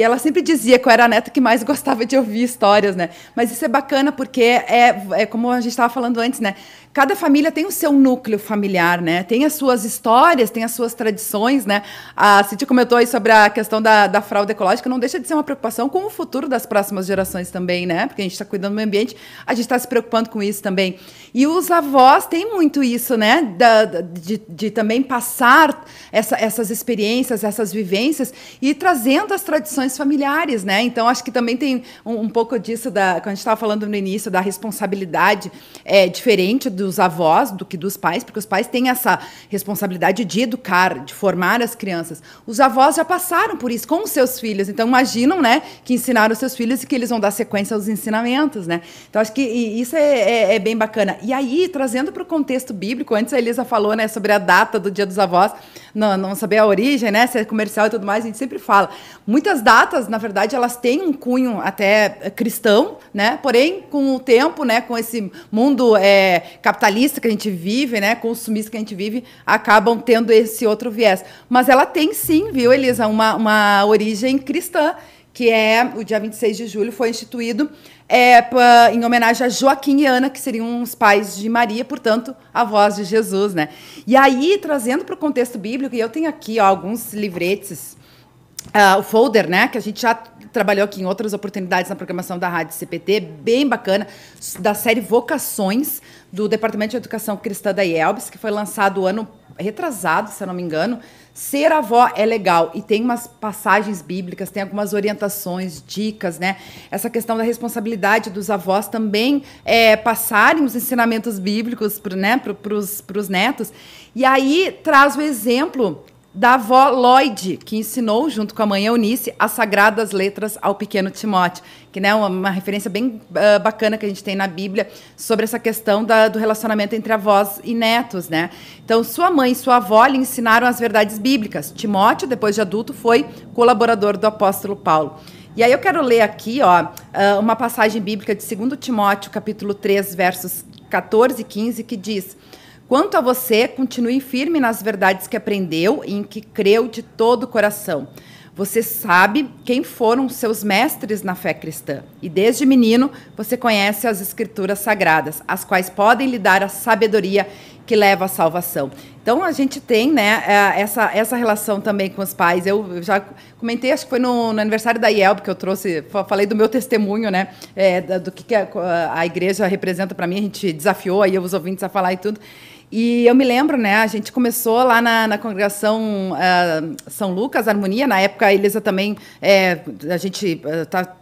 ela sempre dizia que eu era a neta que mais gostava de ouvir histórias, né? Mas isso é bacana porque é, é como a gente estava falando antes, né? Cada família tem o seu núcleo familiar, né? Tem as suas histórias, tem as suas tradições, né? A City comentou aí sobre a questão da, da fraude ecológica, não deixa de ser uma preocupação com o futuro das próximas gerações também, né? Porque a gente está cuidando do meio ambiente, a gente está se preocupando com isso também. E os avós têm muito isso, né? Da, de, de também passar essa, essas experiências, essas vivências e trazendo as tradições familiares, né? Então, acho que também tem um, um pouco disso, da, quando a gente estava falando no início, da responsabilidade é, diferente do dos avós do que dos pais, porque os pais têm essa responsabilidade de educar, de formar as crianças. Os avós já passaram por isso com os seus filhos, então imaginam, né, que ensinaram os seus filhos e que eles vão dar sequência aos ensinamentos, né? Então acho que isso é, é, é bem bacana. E aí, trazendo para o contexto bíblico, antes a Elisa falou, né, sobre a data do Dia dos Avós, não, não saber a origem, né, se é comercial e tudo mais, a gente sempre fala. Muitas datas, na verdade, elas têm um cunho até cristão, né? Porém, com o tempo, né, com esse mundo é, capitalista que a gente vive, né, consumista que a gente vive, acabam tendo esse outro viés. Mas ela tem sim, viu, Elisa, uma, uma origem cristã, que é o dia 26 de julho foi instituído é, pra, em homenagem a Joaquim e Ana, que seriam os pais de Maria, portanto, avós de Jesus, né? E aí, trazendo para o contexto bíblico, e eu tenho aqui ó, alguns livretes, uh, o folder, né, que a gente já trabalhou aqui em outras oportunidades na programação da Rádio CPT, bem bacana, da série Vocações, do Departamento de Educação Cristã da IELBS, que foi lançado ano retrasado, se eu não me engano. Ser avó é legal e tem umas passagens bíblicas, tem algumas orientações, dicas, né? Essa questão da responsabilidade dos avós também é, passarem os ensinamentos bíblicos para né, os netos. E aí traz o exemplo da avó Lloyd, que ensinou, junto com a mãe Eunice, as sagradas letras ao pequeno Timóteo, que é né, uma, uma, referência bem uh, bacana que a gente tem na Bíblia sobre essa questão da, do relacionamento entre avós e netos. Né? Então, sua mãe e sua avó lhe ensinaram as verdades bíblicas. Timóteo, depois de adulto, foi colaborador do apóstolo Paulo. E aí eu quero ler aqui ó, ah, uma passagem bíblica de 2 Timóteo, capítulo 3, versos 14 e 15, que diz... Quanto a você, continue firme nas verdades que aprendeu e em que creu de todo o coração. Você sabe quem foram seus mestres na fé cristã. E desde menino você conhece as escrituras sagradas, as quais podem lhe dar a sabedoria que leva à salvação. Então a gente tem né, é, essa, essa relação também com os pais. Eu já comentei, acho que foi no, no aniversário da IELB que eu trouxe, falei do meu testemunho, né? É, do que, a, a igreja representa para mim. A gente desafiou aí os ouvintes a falar e tudo. E eu me lembro, né, a gente começou lá na, na congregação uh, São Lucas, Harmonia, na época a Elisa também, é, a gente uh, tá,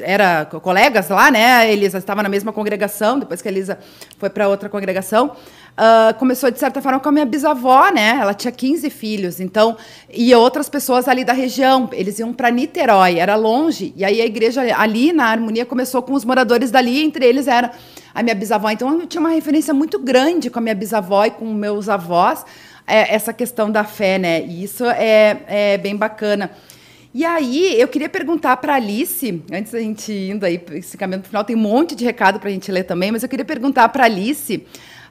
era colegas lá, né, a Elisa estava na mesma congregação, depois que a Elisa foi para outra congregação, Uh, começou, de certa forma, com a minha bisavó, né? Ela tinha 15 filhos, então, e outras pessoas ali da região. Eles iam para Niterói, era longe, e aí a igreja ali na Harmonia começou com os moradores dali, entre eles era a minha bisavó. Então, eu tinha uma referência muito grande com a minha bisavó e com meus avós, é, essa questão da fé, né? E isso é, é bem bacana. E aí, eu queria perguntar para Alice, antes da gente indo aí, esse caminho final, tem um monte de recado para a gente ler também, mas eu queria perguntar para Alice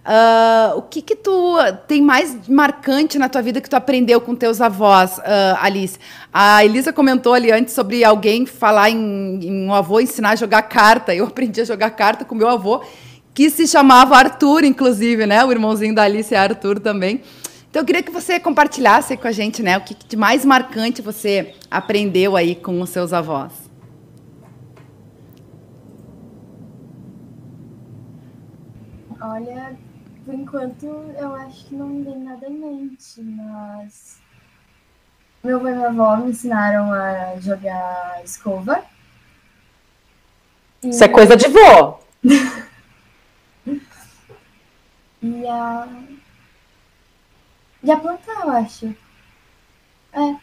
Uh, o que que tu tem mais marcante na tua vida que tu aprendeu com teus avós, uh, Alice? A Elisa comentou ali antes sobre alguém falar em, em um avô ensinar a jogar carta. Eu *laughs* aprendi a jogar carta com meu avô, que se chamava Arthur, inclusive, né? O irmãozinho da Alice é Arthur também. Então eu queria que você compartilhasse com a gente, né? O que de mais marcante você aprendeu aí com os seus avós. Olha, por enquanto, eu acho que não me vem nada em mente, mas. meu avô e minha avó me ensinaram a jogar escova. Isso é coisa de vô. *laughs* e a. E a plantar, eu acho. É.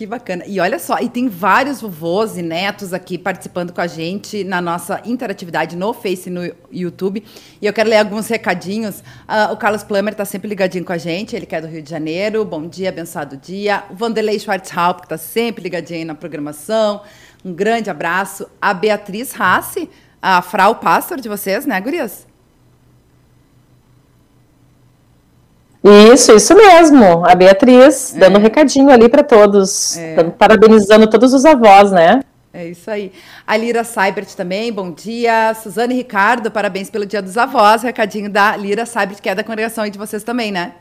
Que bacana. E olha só, e tem vários vovôs e netos aqui participando com a gente na nossa interatividade no Face e no YouTube. E eu quero ler alguns recadinhos. Uh, o Carlos Plummer está sempre ligadinho com a gente, ele que é do Rio de Janeiro. Bom dia, abençoado dia. O Vanderlei Schwarzhaupt, que está sempre ligadinho aí na programação. Um grande abraço. A Beatriz Rassi, a Frau Pastor de vocês, né, gurias? Isso, isso mesmo. A Beatriz, é. dando um recadinho ali para todos, é. parabenizando todos os avós, né? É isso aí. A Lira Seibert também, bom dia. Suzane Ricardo, parabéns pelo Dia dos Avós. Recadinho da Lira Seibert, que é da congregação aí de vocês também, né?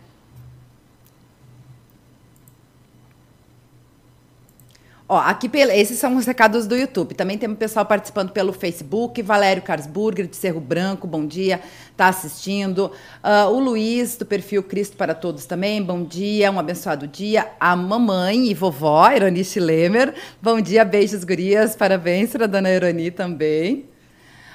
Ó, aqui, esses são os recados do YouTube. Também temos pessoal participando pelo Facebook. Valério Carsburger, de Cerro Branco, bom dia, está assistindo. Uh, o Luiz, do perfil Cristo para Todos também, bom dia, um abençoado dia. A mamãe e vovó, Ironice Lemer, bom dia, beijos, gurias, parabéns para a dona Ironi também.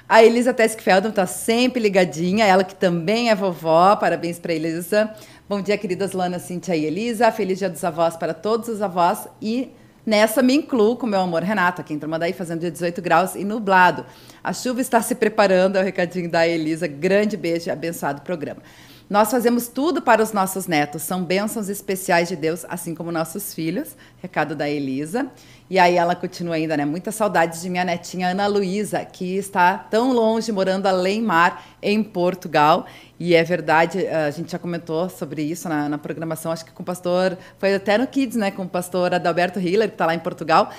A Elisa Teskfeldon está sempre ligadinha, ela que também é vovó, parabéns para Elisa. Bom dia, queridas Lana, Cintia e Elisa. Feliz Dia dos Avós para todos os avós e Nessa me incluo com meu amor Renato, aqui em Tramandaí, fazendo dia 18 graus e nublado. A chuva está se preparando, é o recadinho da Elisa. Grande beijo e abençoado programa. Nós fazemos tudo para os nossos netos, são bênçãos especiais de Deus, assim como nossos filhos. Recado da Elisa. E aí ela continua ainda, né? Muita saudade de minha netinha Ana Luísa, que está tão longe, morando além mar, em Portugal. E é verdade, a gente já comentou sobre isso na, na programação, acho que com o pastor, foi até no Kids, né? Com o pastor Adalberto Hiller, que está lá em Portugal.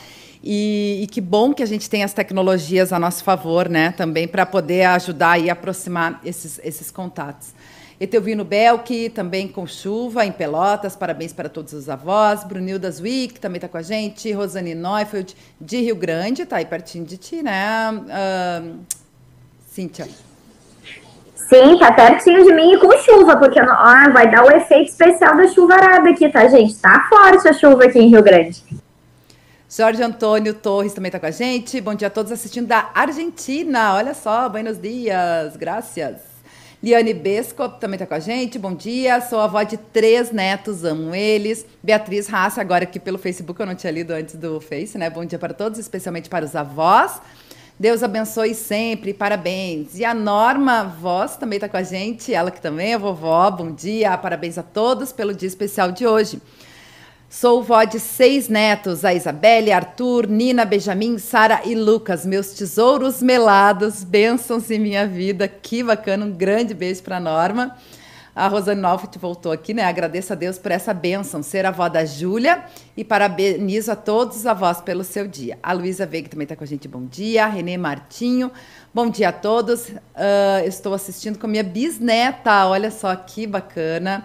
E, e, que bom que a gente tem as tecnologias a nosso favor, né? Também para poder ajudar e aproximar esses, esses contatos. Etelvino Belk, também com chuva, em Pelotas, parabéns para todos os avós. Brunilda Zwick também está com a gente. Rosane Neufeld, de Rio Grande, está aí pertinho de ti, né, uh, Cíntia? Sim, tá pertinho de mim e com chuva, porque ó, vai dar o efeito especial da chuvarada aqui, tá, gente? Tá forte a chuva aqui em Rio Grande. Jorge Antônio Torres também está com a gente. Bom dia a todos assistindo da Argentina. Olha só, buenos dias, graças. Liane Besco também está com a gente. Bom dia. Sou avó de três netos, amo eles. Beatriz Raça, agora aqui pelo Facebook, eu não tinha lido antes do Face, né? Bom dia para todos, especialmente para os avós. Deus abençoe sempre, parabéns. E a Norma Voz também está com a gente, ela que também é vovó. Bom dia, parabéns a todos pelo dia especial de hoje. Sou vó de seis netos, a Isabelle, Arthur, Nina, Benjamin, Sara e Lucas, meus tesouros melados, bênçãos em minha vida, que bacana, um grande beijo para Norma. A Rosane Nolfit voltou aqui, né? Agradeço a Deus por essa bênção, ser avó da Júlia e parabenizo a todos os avós pelo seu dia. A Luísa Veiga também está com a gente, bom dia. A Renê Martinho, bom dia a todos. Uh, estou assistindo com a minha bisneta, olha só que bacana.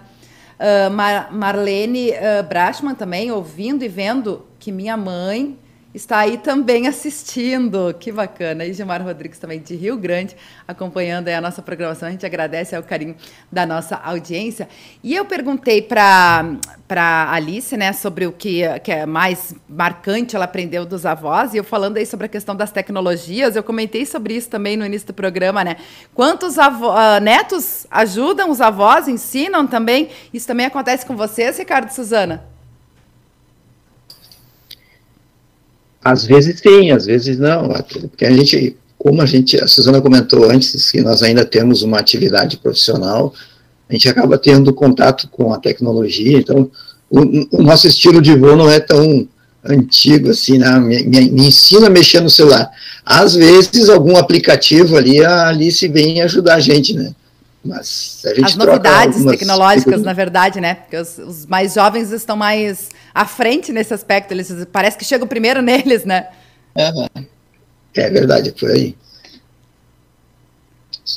Uh, Mar Marlene uh, Brachman também, ouvindo e vendo que minha mãe está aí também assistindo. Que bacana. E Gilmar Rodrigues também de Rio Grande, acompanhando a nossa programação. A gente agradece o carinho da nossa audiência. E eu perguntei para para Alice, né, sobre o que, que é mais marcante ela aprendeu dos avós, e eu falando aí sobre a questão das tecnologias, eu comentei sobre isso também no início do programa, né? Quantos uh, netos ajudam os avós, ensinam também? Isso também acontece com vocês, Ricardo e Suzana? Às vezes sim, às vezes não, porque a gente, como a gente, a Suzana comentou antes, que nós ainda temos uma atividade profissional, a gente acaba tendo contato com a tecnologia, então o, o nosso estilo de voo não é tão antigo assim, né? me, me, me, ensina a mexer no celular. Às vezes algum aplicativo ali, a Alice vem ajudar a gente, né? Mas a gente As novidades algumas... tecnológicas, na verdade, né? Porque os, os, mais jovens estão mais à frente nesse aspecto. Eles parece que chegam primeiro *laughs* neles, né? Uhum. É verdade, é por aí.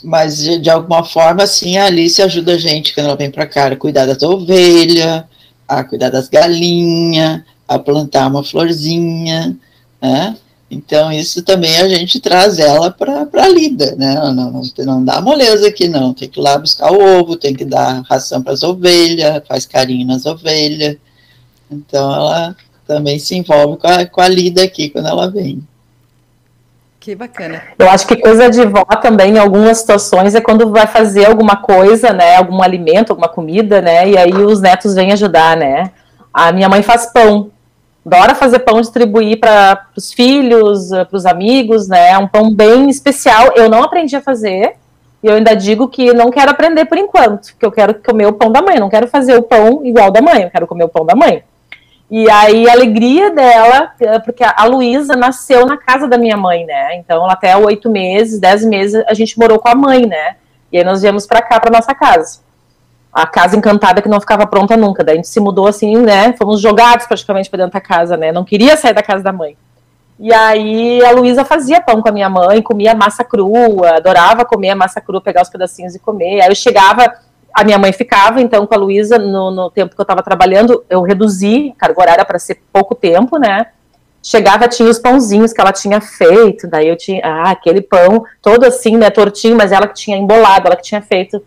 Mas de, de, alguma forma, sim, a Alice ajuda a gente quando ela vem para cá a cuidar da ovelha, a cuidar das galinhas, a plantar uma florzinha, né? Então, isso também a gente traz ela para a lida, né? Não, não, não dá moleza aqui, não. Tem que ir lá buscar o ovo, tem que dar ração para as ovelhas, faz carinho nas ovelhas. Então, ela também se envolve com a, com a lida aqui quando ela vem. Que bacana. Eu acho que coisa de vó também, em algumas situações, é quando vai fazer alguma coisa, né? Algum alimento, alguma comida, né? E aí os netos vêm ajudar, né? A minha mãe faz pão adora fazer pão distribuir para os filhos, eh, para os amigos, né? É um pão bem especial. Eu não aprendi a fazer. E eu ainda digo que não quero aprender por enquanto, que eu quero comer o pão da mãe, não quero fazer o pão igual da mãe, eu quero comer o pão da mãe. E aí a alegria dela, eh, porque a Luísa nasceu na casa da minha mãe, né? Então até oito meses, dez meses a gente morou com a mãe, né? E aí nós viemos para cá, para nossa casa a casa encantada que não ficava pronta nunca. Daí a gente se mudou assim, né? Fomos jogados praticamente para dentro da casa, né? Não queria sair da casa da mãe. E aí a Luísa fazia pão com a minha mãe, comia massa crua, adorava comer a massa crua, pegar os pedacinhos e comer. Aí eu chegava, a minha mãe ficava, então, com a Luísa, no, no, tempo que eu estava trabalhando, eu reduzi carga horária para ser pouco tempo, né? Chegava, tinha os pãozinhos que ela tinha feito, daí eu tinha, ah, aquele pão todo assim, né, tortinho, mas ela que tinha embolado, ela que tinha feito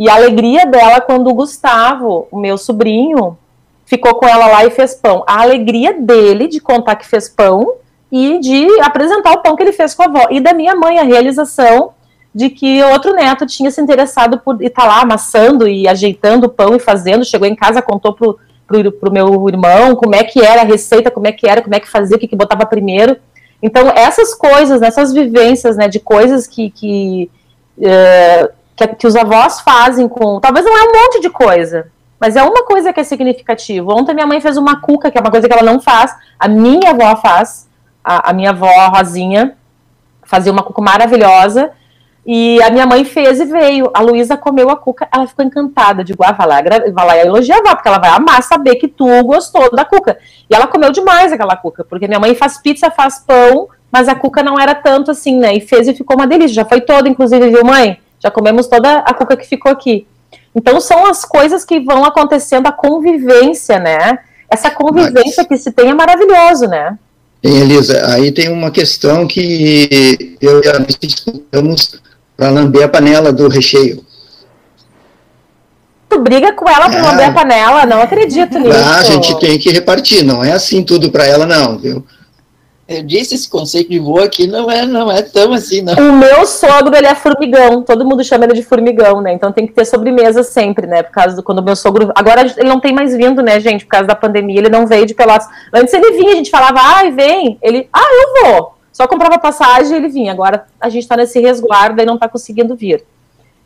e a alegria dela quando o Gustavo, o meu sobrinho, ficou com ela lá e fez pão. A alegria dele de contar que fez pão e de apresentar o pão que ele fez com a avó. E da minha mãe, a realização de que outro neto tinha se interessado por estar tá lá amassando e ajeitando o pão e fazendo. Chegou em casa, contou pro, pro, pro meu irmão como é que era a receita, como é que era, como é que fazia, o que, que botava primeiro. Então, essas coisas, essas vivências, né, de coisas que, que uh, que, que os avós fazem com. Talvez não é um monte de coisa, mas é uma coisa que é significativa. Ontem minha mãe fez uma cuca, que é uma coisa que ela não faz. A minha avó faz. A, a minha avó, a Rosinha, fazia uma cuca maravilhosa. E a minha mãe fez e veio. A Luísa comeu a cuca, ela ficou encantada. Digo, ah, vai lá, vai lá elogiar a avó, porque ela vai amar saber que tu gostou da cuca. E ela comeu demais aquela cuca, porque minha mãe faz pizza, faz pão, mas a cuca não era tanto assim, né? E fez e ficou uma delícia. Já foi toda, inclusive, viu, mãe? Já comemos toda a cuca que ficou aqui. Então são as coisas que vão acontecendo, a convivência, né? Essa convivência Mas... que se tem é maravilhoso, né? Elisa, aí tem uma questão que eu e a Alice discutamos para lamber a panela do recheio. Tu briga com ela para é. lamber a panela? Não acredito nisso. Ah, a gente tem que repartir, não é assim tudo para ela, não, viu? Eu disse, esse conceito de vô aqui não é, não é tão assim, não. O meu sogro, ele é formigão. Todo mundo chama ele de formigão, né? Então tem que ter sobremesa sempre, né? Por causa do quando o meu sogro. Agora ele não tem mais vindo, né, gente? Por causa da pandemia, ele não veio de Pelotas. Antes ele vinha, a gente falava, ai, vem. Ele, ah, eu vou. Só comprava passagem e ele vinha. Agora a gente tá nesse resguardo e não tá conseguindo vir.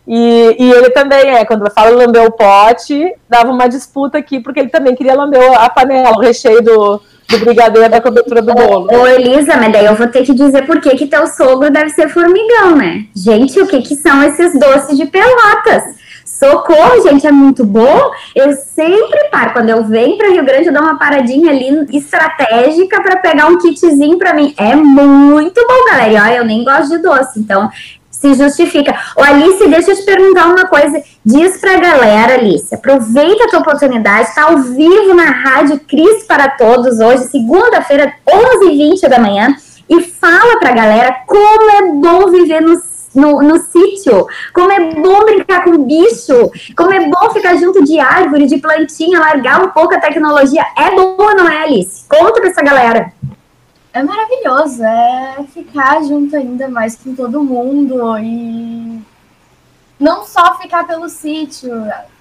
E, e, ele também é, quando fala lamber o pote, dava uma disputa aqui, porque ele também queria lamber a panela, o recheio do, do brigadeiro da cobertura do bolo. Ô, Elisa, mas daí eu vou ter que dizer por que, que teu sogro deve ser formigão, né? Gente, o que, que são esses doces de pelotas? Socorro, gente, é muito bom. Eu sempre paro. Quando eu venho para Rio Grande, eu dou uma paradinha ali estratégica para pegar um kitzinho para mim. É muito bom, galera. E eu nem gosto de doce, então se justifica. Ô, Alice, deixa eu te perguntar uma coisa. Diz pra galera, Alice, aproveita a tua oportunidade, tá ao vivo na Rádio Cris para Todos hoje, segunda-feira, 11h20 da manhã, e fala pra galera como é bom viver no no, no sítio, como é bom brincar com bicho, como é bom ficar junto de árvore, de plantinha, largar um pouco a tecnologia. É bom não é, Alice? Conta pra essa galera é maravilhoso, é ficar junto ainda mais com todo mundo e não só ficar pelo sítio,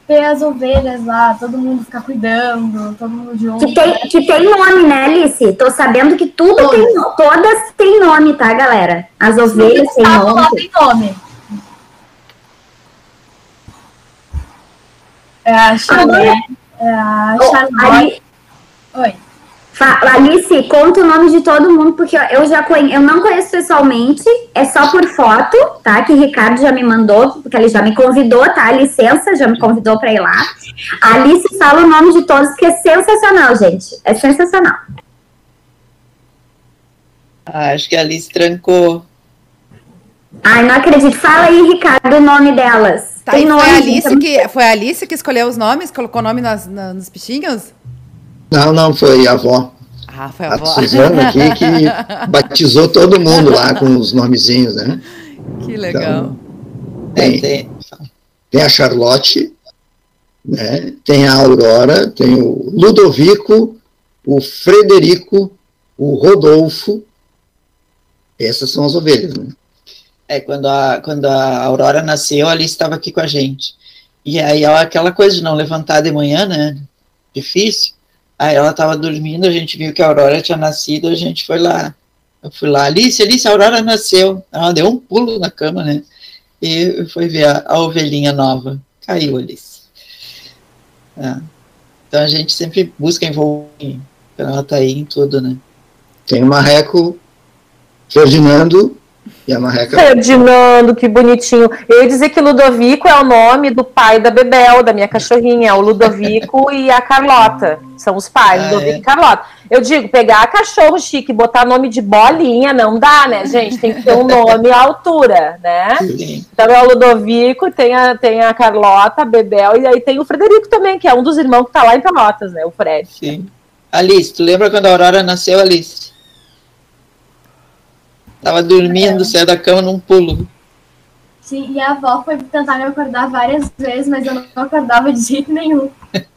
ter as ovelhas lá, todo mundo ficar cuidando, todo mundo junto. Que tem, que tem nome, né, Alice? Tô sabendo que tudo todas. tem todas têm nome, tá, galera? As ovelhas têm nome. Lá tem nome. É a Charlotte. É a Charlotte. Oi. Alice, conta o nome de todo mundo, porque eu já conheço, eu não conheço pessoalmente, é só por foto, tá? Que Ricardo já me mandou, porque ele já me convidou, tá? Licença, já me convidou para ir lá. A Alice fala o nome de todos, que é sensacional, gente. É sensacional. Ah, acho que a Alice trancou. Ai, não acredito. Fala aí, Ricardo, o nome delas. Tá, Tem nome, foi, a Alice que, foi a Alice que escolheu os nomes, colocou o nome nas, nas, nos bichinhos? Não, não, foi a avó. Ah, foi a, a Suzana aqui que *laughs* batizou todo mundo lá com os nomezinhos, né? Que legal. Então, tem, tem a Charlotte, né? tem a Aurora, tem o Ludovico, o Frederico, o Rodolfo. Essas são as ovelhas, né? É, quando a, quando a Aurora nasceu, ali estava aqui com a gente. E aí, aquela coisa de não levantar de manhã, né? Difícil. Aí ela estava dormindo, a gente viu que a Aurora tinha nascido, a gente foi lá. Eu fui lá, Alice, Alice, a Aurora nasceu. Ela deu um pulo na cama, né? E foi ver a, a ovelhinha nova. Caiu, Alice. É. Então a gente sempre busca envolver, ela tá aí em tudo, né? Tem o Marreco Ferdinando e a marreca. Ferdinando, que bonitinho. Eu ia dizer que Ludovico é o nome do pai da Bebel, da minha cachorrinha. O Ludovico e a Carlota. São os pais, ah, Ludovico é? e Carlota. Eu digo, pegar cachorro chique e botar nome de bolinha, não dá, né, gente? Tem que ter um nome à altura, né? Sim. Então é o Ludovico, tem a, tem a Carlota, a Bebel, e aí tem o Frederico também, que é um dos irmãos que tá lá em Pelotas, né? O Fred. Sim. Alice, tu lembra quando a Aurora nasceu, Alice? Tava dormindo, saiu da cama num pulo. Sim, e a avó foi tentar me acordar várias vezes, mas eu não acordava de jeito nenhum. *laughs*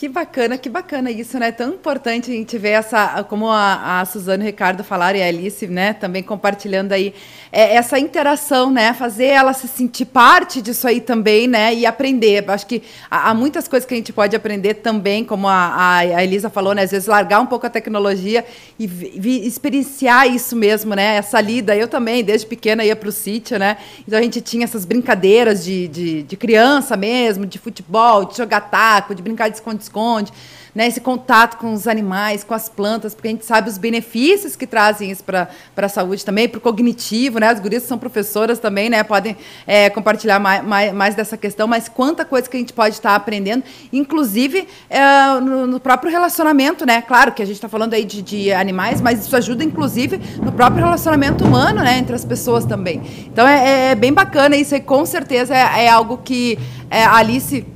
Que bacana, que bacana isso, né? Tão importante a gente ver essa, como a, a Suzane e o Ricardo falaram e a Alice, né, também compartilhando aí é, essa interação, né? Fazer ela se sentir parte disso aí também, né? E aprender. Acho que há, há muitas coisas que a gente pode aprender também, como a, a, a, Elisa falou, né? Às vezes largar um pouco a tecnologia e vi, experienciar isso mesmo, né? Essa lida. Eu também, desde pequena, ia para o sítio, né? Então a gente tinha essas brincadeiras de, de, de criança mesmo, de futebol, de jogar taco, de brincar de esconde esconde, né, esse contato com os animais, com as plantas, porque a gente sabe os benefícios que trazem isso para a saúde também, para o cognitivo, né? As gurias são professoras também, né? Podem é, compartilhar mais, mais, mais, dessa questão, mas quanta coisa que a gente pode estar aprendendo, inclusive é, no, no, próprio relacionamento, né? Claro que a gente está falando aí de, de, animais, mas isso ajuda, inclusive, no próprio relacionamento humano, né? Entre as pessoas também. Então é, é bem bacana isso aí, com certeza é, é algo que é, a Alice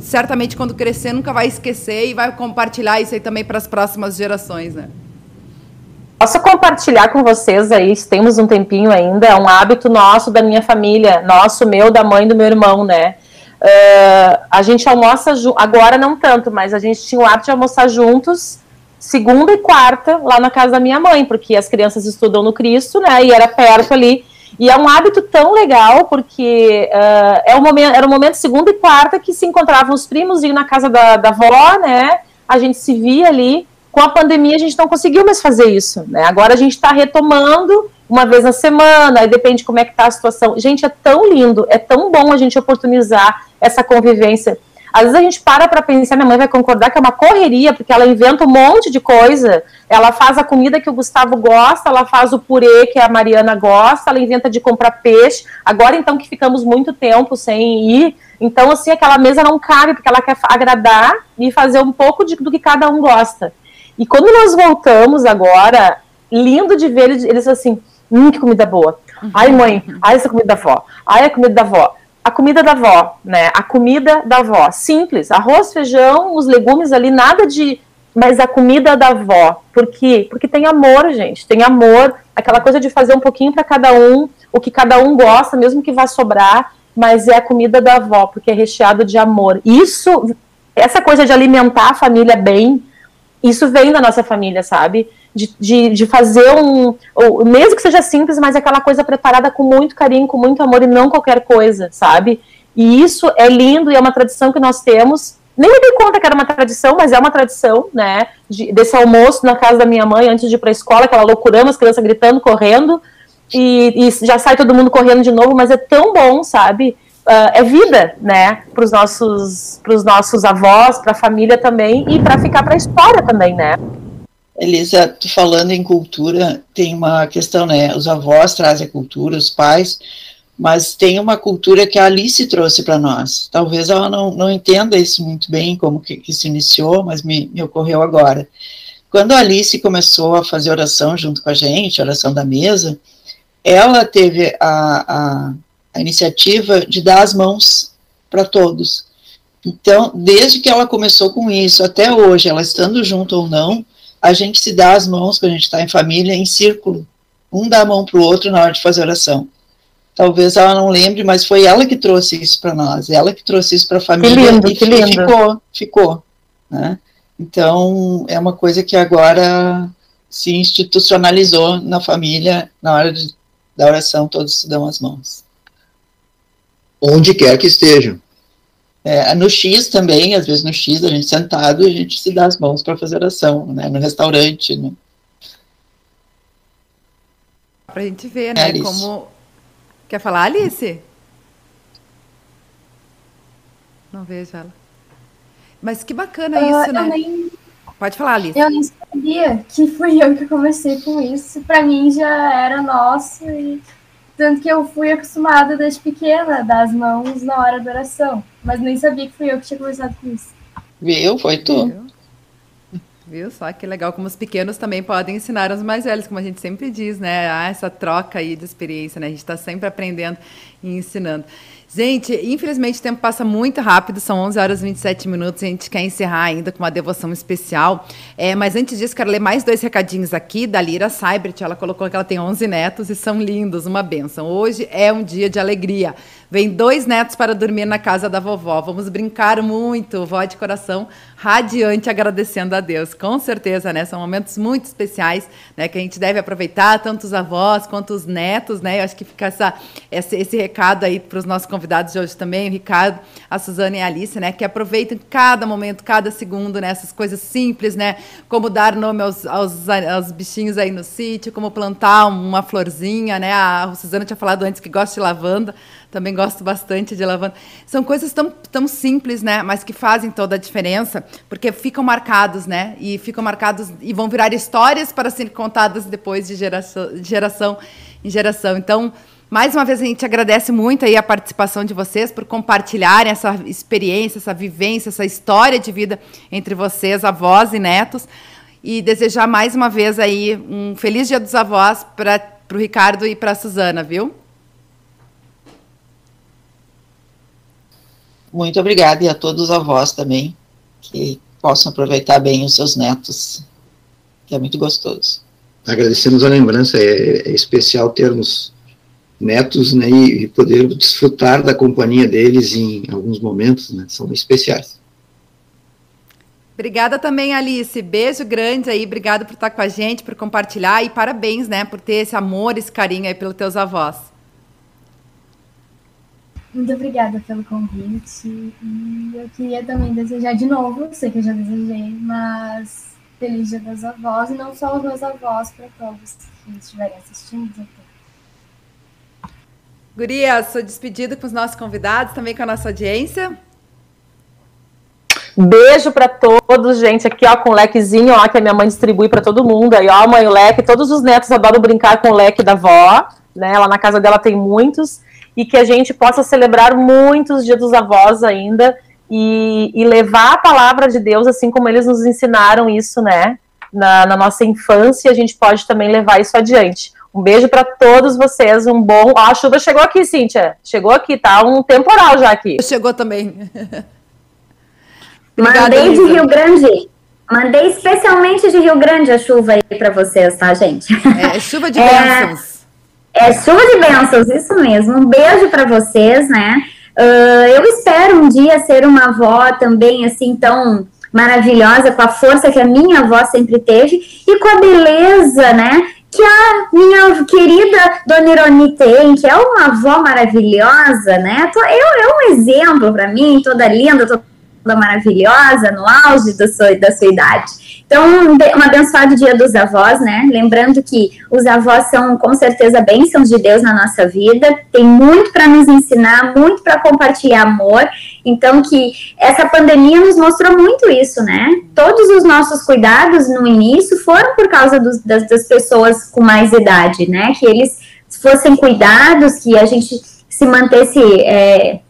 certamente quando crescer nunca vai esquecer e vai compartilhar isso aí também para as próximas gerações, né? Posso compartilhar com vocês aí, se temos um tempinho ainda, é um hábito nosso da minha família, nosso, meu, da mãe do meu irmão, né? Uh, a gente almoça, agora não tanto, mas a gente tinha o hábito de almoçar juntos, segunda e quarta, lá na casa da minha mãe, porque as crianças estudam no Cristo, né? E era perto ali. E é um hábito tão legal, porque uh, é um momento, era o momento segunda e quarta que se encontravam os primos, iam na casa da, da avó, né? A gente se via ali. Com a pandemia, a gente não conseguiu mais fazer isso, né? Agora a gente está retomando uma vez na semana, aí depende como é que tá a situação. Gente, é tão lindo, é tão bom a gente oportunizar essa convivência às vezes a gente para para pensar, minha mãe vai concordar que é uma correria, porque ela inventa um monte de coisa. Ela faz a comida que o Gustavo gosta, ela faz o purê que a Mariana gosta, ela inventa de comprar peixe. Agora, então, que ficamos muito tempo sem ir, então, assim, aquela mesa não cabe, porque ela quer agradar e fazer um pouco de, do que cada um gosta. E quando nós voltamos agora, lindo de ver eles, assim, hum, que comida boa. Ai, mãe, ai, essa comida da avó. Ai, a comida da avó a comida da avó, né? A comida da avó, simples, arroz, feijão, os legumes ali, nada de, mas a comida da avó. Por quê? Porque tem amor, gente, tem amor, aquela coisa de fazer um pouquinho para cada um, o que cada um gosta, mesmo que vá sobrar, mas é a comida da avó, porque é recheado de amor. Isso, essa coisa de alimentar a família bem, isso vem da nossa família, sabe? De, de, de fazer um. Ou, mesmo que seja simples, mas aquela coisa preparada com muito carinho, com muito amor e não qualquer coisa, sabe? E isso é lindo e é uma tradição que nós temos. Nem me dei conta que era uma tradição, mas é uma tradição, né? De, desse almoço na casa da minha mãe antes de ir para a escola, aquela loucurama, as crianças gritando, correndo, e, e, já sai todo mundo correndo de novo, mas é tão bom, sabe? Uh, é vida, né? Para os nossos, nossos avós, para a família também e para ficar para a história também, né? Elisa, falando em cultura, tem uma questão, né? Os avós trazem a cultura, os pais, mas tem uma cultura que a Alice trouxe para nós. Talvez ela não, não entenda isso muito bem, como que, que se iniciou, mas me, me ocorreu agora. Quando a Alice começou a fazer oração junto com a gente, oração da mesa, ela teve a, a, a iniciativa de dar as mãos para todos. Então, desde que ela começou com isso até hoje, ela estando junto ou não, a gente se dá as mãos quando a gente está em família em círculo. Um dá a mão para o outro na hora de fazer oração. Talvez ela não lembre, mas foi ela que trouxe isso para nós, ela que trouxe isso para a família que lindo, e que lindo. ficou, ficou. Né? Então, é uma coisa que agora se institucionalizou na família, na hora de, da oração, todos se dão as mãos. Onde quer que estejam. É, no X também, às vezes no X, a gente sentado, a gente se dá as mãos para fazer oração, né? No restaurante, né? Pra gente ver, né? Alice. Como. Quer falar, Alice? Não vejo ela. Mas que bacana Ah, isso, eu, né? nem, Pode falar, Alice. eu nem sabia que fui eu que comecei com isso. Pra mim já era nosso. E tanto que eu fui acostumada desde pequena a dar as mãos na hora da oração. Mas nem sabia que fui eu que tinha começado com isso. Viu? Foi tu. Viu? Viu só que legal como os pequenos também podem ensinar os mais velhos, como a gente sempre diz, né? Ah, essa troca aí de experiência, né? A gente está sempre aprendendo e ensinando. Gente, infelizmente o tempo passa muito rápido, são 11 horas e 27 minutos, a gente quer encerrar ainda com uma devoção especial. É, mas antes disso, quero ler mais dois recadinhos aqui da Lira Seibert. Ela colocou que ela tem 11 netos e são lindos, uma benção. Hoje é um dia de alegria. Vem dois netos para dormir na casa da vovó. Vamos brincar muito, vó de coração radiante, agradecendo a Deus. Com certeza, né? São momentos muito especiais, né? Que a gente deve aproveitar, tanto os avós quanto os netos, né? Eu acho que fica essa, esse, esse recado aí para os nossos convidados de hoje também, o Ricardo, a Suzana e a Alice, né? Que aproveitem cada momento, cada segundo, né? Essas coisas simples, né? Como dar nome aos, aos, aos bichinhos aí no sítio, como plantar uma florzinha, né? A Suzana tinha falado antes que gosta de lavanda também gosto bastante de lavanda. São coisas tão, tão simples, né? Mas que fazem toda a diferença, porque ficam marcados, né? E ficam marcados e vão virar histórias para serem contadas depois de geração, de geração em geração. Então, mais uma vez a gente agradece muito aí a participação de vocês por compartilharem essa experiência, essa vivência, essa história de vida entre vocês, avós e netos. E desejar mais uma vez aí um feliz Dia dos Avós para o Ricardo e para a Suzana, viu? Muito obrigada e a todos os avós também, que possam aproveitar bem os seus netos, que é muito gostoso. Agradecemos a lembrança, é, é especial termos netos né, e, poder desfrutar da companhia deles em alguns momentos, né, são especiais. Obrigada também, Alice. Beijo grande aí. Obrigada por estar com a gente, por compartilhar e parabéns, né, por ter esse amor, esse carinho aí pelos teus avós. Muito obrigada pelo convite. E eu queria também desejar de novo, sei que eu já desejei, mas feliz dia das avós, e não só os meus avós, para todos que estiverem assistindo. Guria, sou despedida com os nossos convidados, também com a nossa audiência. Beijo para todos, gente. Aqui, ó, com o lequezinho, ó, que a minha mãe distribui para todo mundo. Aí, ó, mãe, o leque. Todos os netos adoram brincar com o leque da avó, né? Lá na casa dela tem muitos. E que a gente possa celebrar muitos dias dos avós ainda e, e levar a palavra de Deus, assim como eles nos ensinaram isso, né? Na, na nossa infância, a gente pode também levar isso adiante. Um beijo para todos vocês, um bom. Ó, a chuva chegou aqui, Cíntia. Chegou aqui, tá? Um temporal já aqui. Chegou também. *laughs* Mandei de Rio Grande. Mandei especialmente de Rio Grande a chuva aí para vocês, tá, gente? É, chuva de *laughs* bênçãos. É, é chuva de bênçãos, isso mesmo. Um beijo para vocês, né? Uh, eu espero um dia ser uma avó também, assim, tão maravilhosa, com a força que a minha avó sempre teve e com a beleza, né? Que a minha querida Dona Ironi tem, que é uma avó maravilhosa, né? Eu, é um exemplo para mim, toda linda, toda maravilhosa, no auge da sua, da sua idade. Então, um abençoado dia dos avós, né? Lembrando que os avós são, com certeza, bênçãos de Deus na nossa vida, tem muito para nos ensinar, muito para compartilhar amor. Então, que essa pandemia nos mostrou muito isso, né? Todos os nossos cuidados no início foram por causa dos, das, das pessoas com mais idade, né? Que eles fossem cuidados, que a gente se mantesse. É,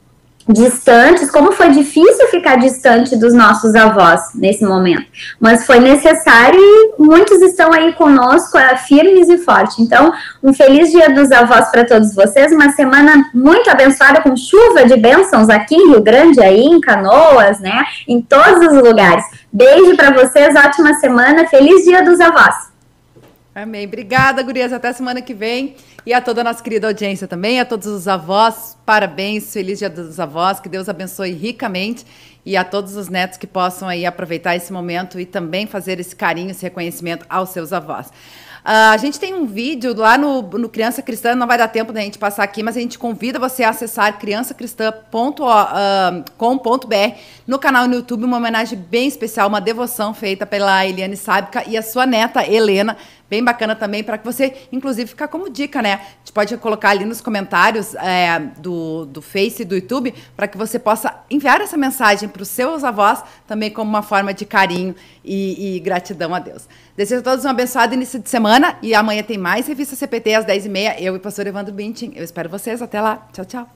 distantes, como foi difícil ficar distante dos nossos avós nesse momento, mas foi necessário e muitos estão aí conosco, é, firmes e fortes. Então, um feliz dia dos avós para todos vocês, uma semana muito abençoada com chuva de bênçãos aqui em Rio Grande, aí em Canoas, né, em todos os lugares. Beijo para vocês, ótima semana, feliz dia dos avós. Amém. Obrigada, gurias. Até semana que vem. E a toda a nossa querida audiência também, a todos os avós, parabéns, feliz dia dos avós, que Deus abençoe ricamente e a todos os netos que possam aí aproveitar esse momento e também fazer esse carinho, esse reconhecimento aos seus avós. Uh, a gente tem um vídeo lá no, no Criança Cristã, não vai dar tempo da gente passar aqui, mas a gente convida você a acessar criançacristã.com.br ah, no canal no YouTube, uma homenagem bem especial, uma devoção feita pela Eliane Sábica e a sua neta Helena, bem bacana também, para que você, inclusive, ficar como dica, né? A gente pode colocar ali nos comentários é, do, do Face do YouTube, para que você possa enviar essa mensagem para os seus avós, também como uma forma de carinho e, e, gratidão a Deus. Desejo a todos um abençoado início de semana e amanhã tem mais Revista CPT às 10h30. Eu e o pastor Evandro Bintin. Eu espero vocês. Até lá. Tchau, tchau.